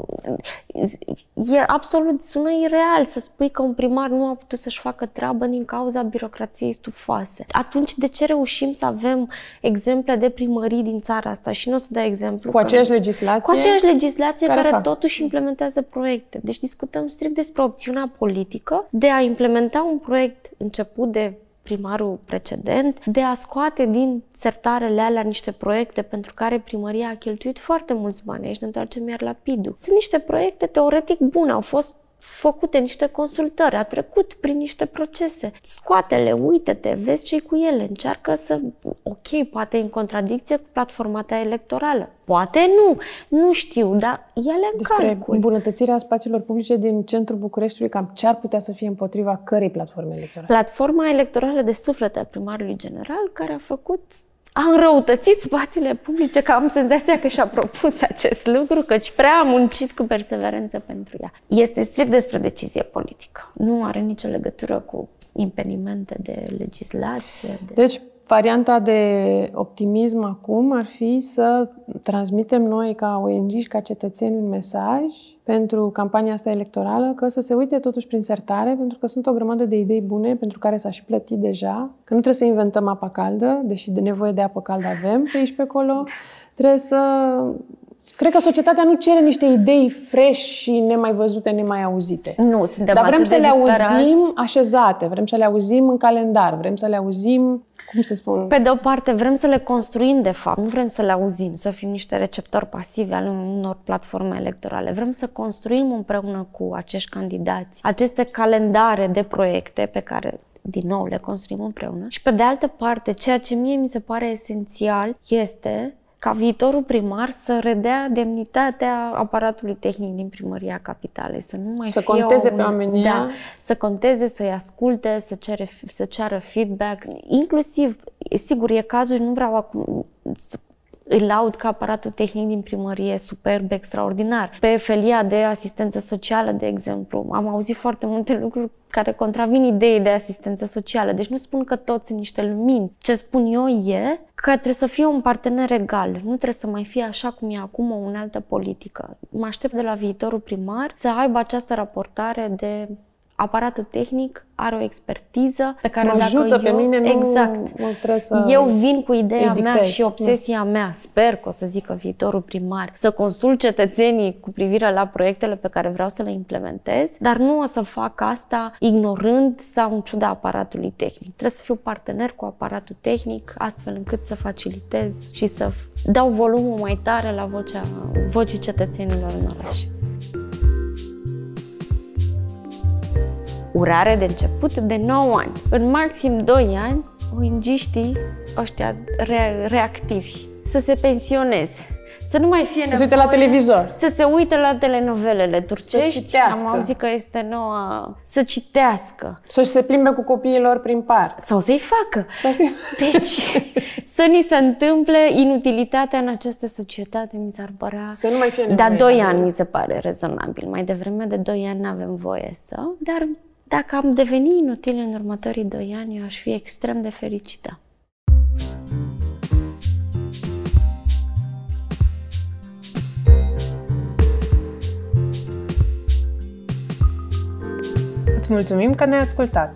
E absolut, sună ireal să spui că un primar nu a putut să-și facă treabă din cauza birocrației stufoase. Atunci de ce reușim să avem exemple de primării din țara asta? Și nu o să dau exemplu. Cu aceeași legislație? Cu aceeași legislație care, care totuși implementează proiecte. Deci discutăm strict despre opțiunea politică de a implementa un proiect început de primarul precedent, de a scoate din sertarele alea niște proiecte pentru care primăria a cheltuit foarte mulți bani. Aici ne întoarcem iar la PIDU. Sunt niște proiecte teoretic bune, au fost făcute niște consultări, a trecut prin niște procese. Scoate-le, uite-te, vezi ce cu ele, încearcă să, ok, poate în contradicție cu platforma ta electorală. Poate nu, nu știu, dar ele în Despre calcul. îmbunătățirea spațiilor publice din centrul Bucureștiului, cam ce ar putea să fie împotriva cărei platforme electorale? Platforma electorală de suflet a primarului general, care a făcut a înrăutățit spațiile publice, că am senzația că și-a propus acest lucru, căci prea a muncit cu perseverență pentru ea. Este strict despre decizie politică. Nu are nicio legătură cu impedimente de legislație. De... Deci, Varianta de optimism acum ar fi să transmitem noi ca ONG și ca cetățeni un mesaj pentru campania asta electorală că să se uite totuși prin sertare, pentru că sunt o grămadă de idei bune pentru care s-a și plătit deja, că nu trebuie să inventăm apa caldă, deși de nevoie de apă caldă avem pe aici pe acolo, trebuie să Cred că societatea nu cere niște idei fresh și nemai văzute, nemai auzite. Nu, suntem Dar vrem să le auzim așezate, vrem să le auzim în calendar, vrem să le auzim cum să spun? Pe de o parte, vrem să le construim, de fapt, nu vrem să le auzim, să fim niște receptori pasivi al unor platforme electorale. Vrem să construim împreună cu acești candidați aceste calendare de proiecte pe care din nou le construim împreună. Și pe de altă parte, ceea ce mie mi se pare esențial este ca viitorul primar să redea demnitatea aparatului tehnic din primăria capitalei, să nu mai să fie conteze o, pe oamenii da, să conteze, să-i asculte, să, cere, să ceară feedback, inclusiv, sigur, e cazul, nu vreau acum să îi laud ca aparatul tehnic din primărie superb, extraordinar. Pe felia de asistență socială, de exemplu, am auzit foarte multe lucruri care contravin ideii de asistență socială. Deci nu spun că toți sunt niște lumini. Ce spun eu e că trebuie să fie un partener egal. Nu trebuie să mai fie așa cum e acum o unealtă politică. Mă aștept de la viitorul primar să aibă această raportare de aparatul tehnic are o expertiză pe care mă dacă ajută eu, pe mine, nu exact, mă trebuie să eu vin cu ideea îi mea dictez. și obsesia mea, sper că o să zică viitorul primar, să consult cetățenii cu privire la proiectele pe care vreau să le implementez, dar nu o să fac asta ignorând sau în ciuda aparatului tehnic. Trebuie să fiu partener cu aparatul tehnic, astfel încât să facilitez și să dau volumul mai tare la vocea, vocii cetățenilor în oraș. Urare de început de 9 ani. În maxim 2 ani, ONG-știi ăștia re- reactivi să se pensioneze. Să nu mai fie Să se uite la televizor. Să se uite la telenovelele turcești. citească. Am auzit că este noua... Să citească. Să se plimbe cu copiilor prin parc. Sau să-i facă. Sau să... Deci, *laughs* să ni se întâmple inutilitatea în această societate, mi s-ar părea... Să nu mai fie Dar nevoie 2 de- ani mi se pare rezonabil. Mai devreme de 2 ani nu avem voie să... Dar dacă am deveni inutil în următorii 2 ani, eu aș fi extrem de fericită. Îți mulțumim că ne-ai ascultat!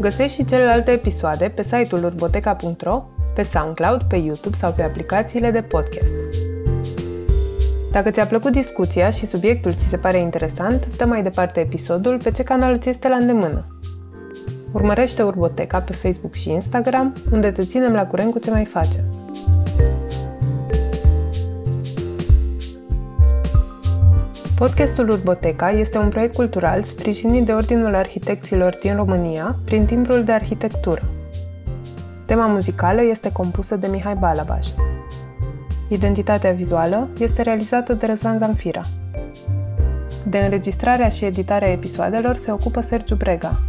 Găsești și celelalte episoade pe site-ul urboteca.ro, pe SoundCloud, pe YouTube sau pe aplicațiile de podcast. Dacă ți-a plăcut discuția și subiectul ți se pare interesant, dă mai departe episodul pe ce canal ți este la îndemână. Urmărește Urboteca pe Facebook și Instagram, unde te ținem la curent cu ce mai facem. Podcastul Urboteca este un proiect cultural sprijinit de Ordinul Arhitecților din România prin timbrul de arhitectură. Tema muzicală este compusă de Mihai Balabaș. Identitatea vizuală este realizată de Răzvan Zamfira. De înregistrarea și editarea episoadelor se ocupă Sergiu Brega.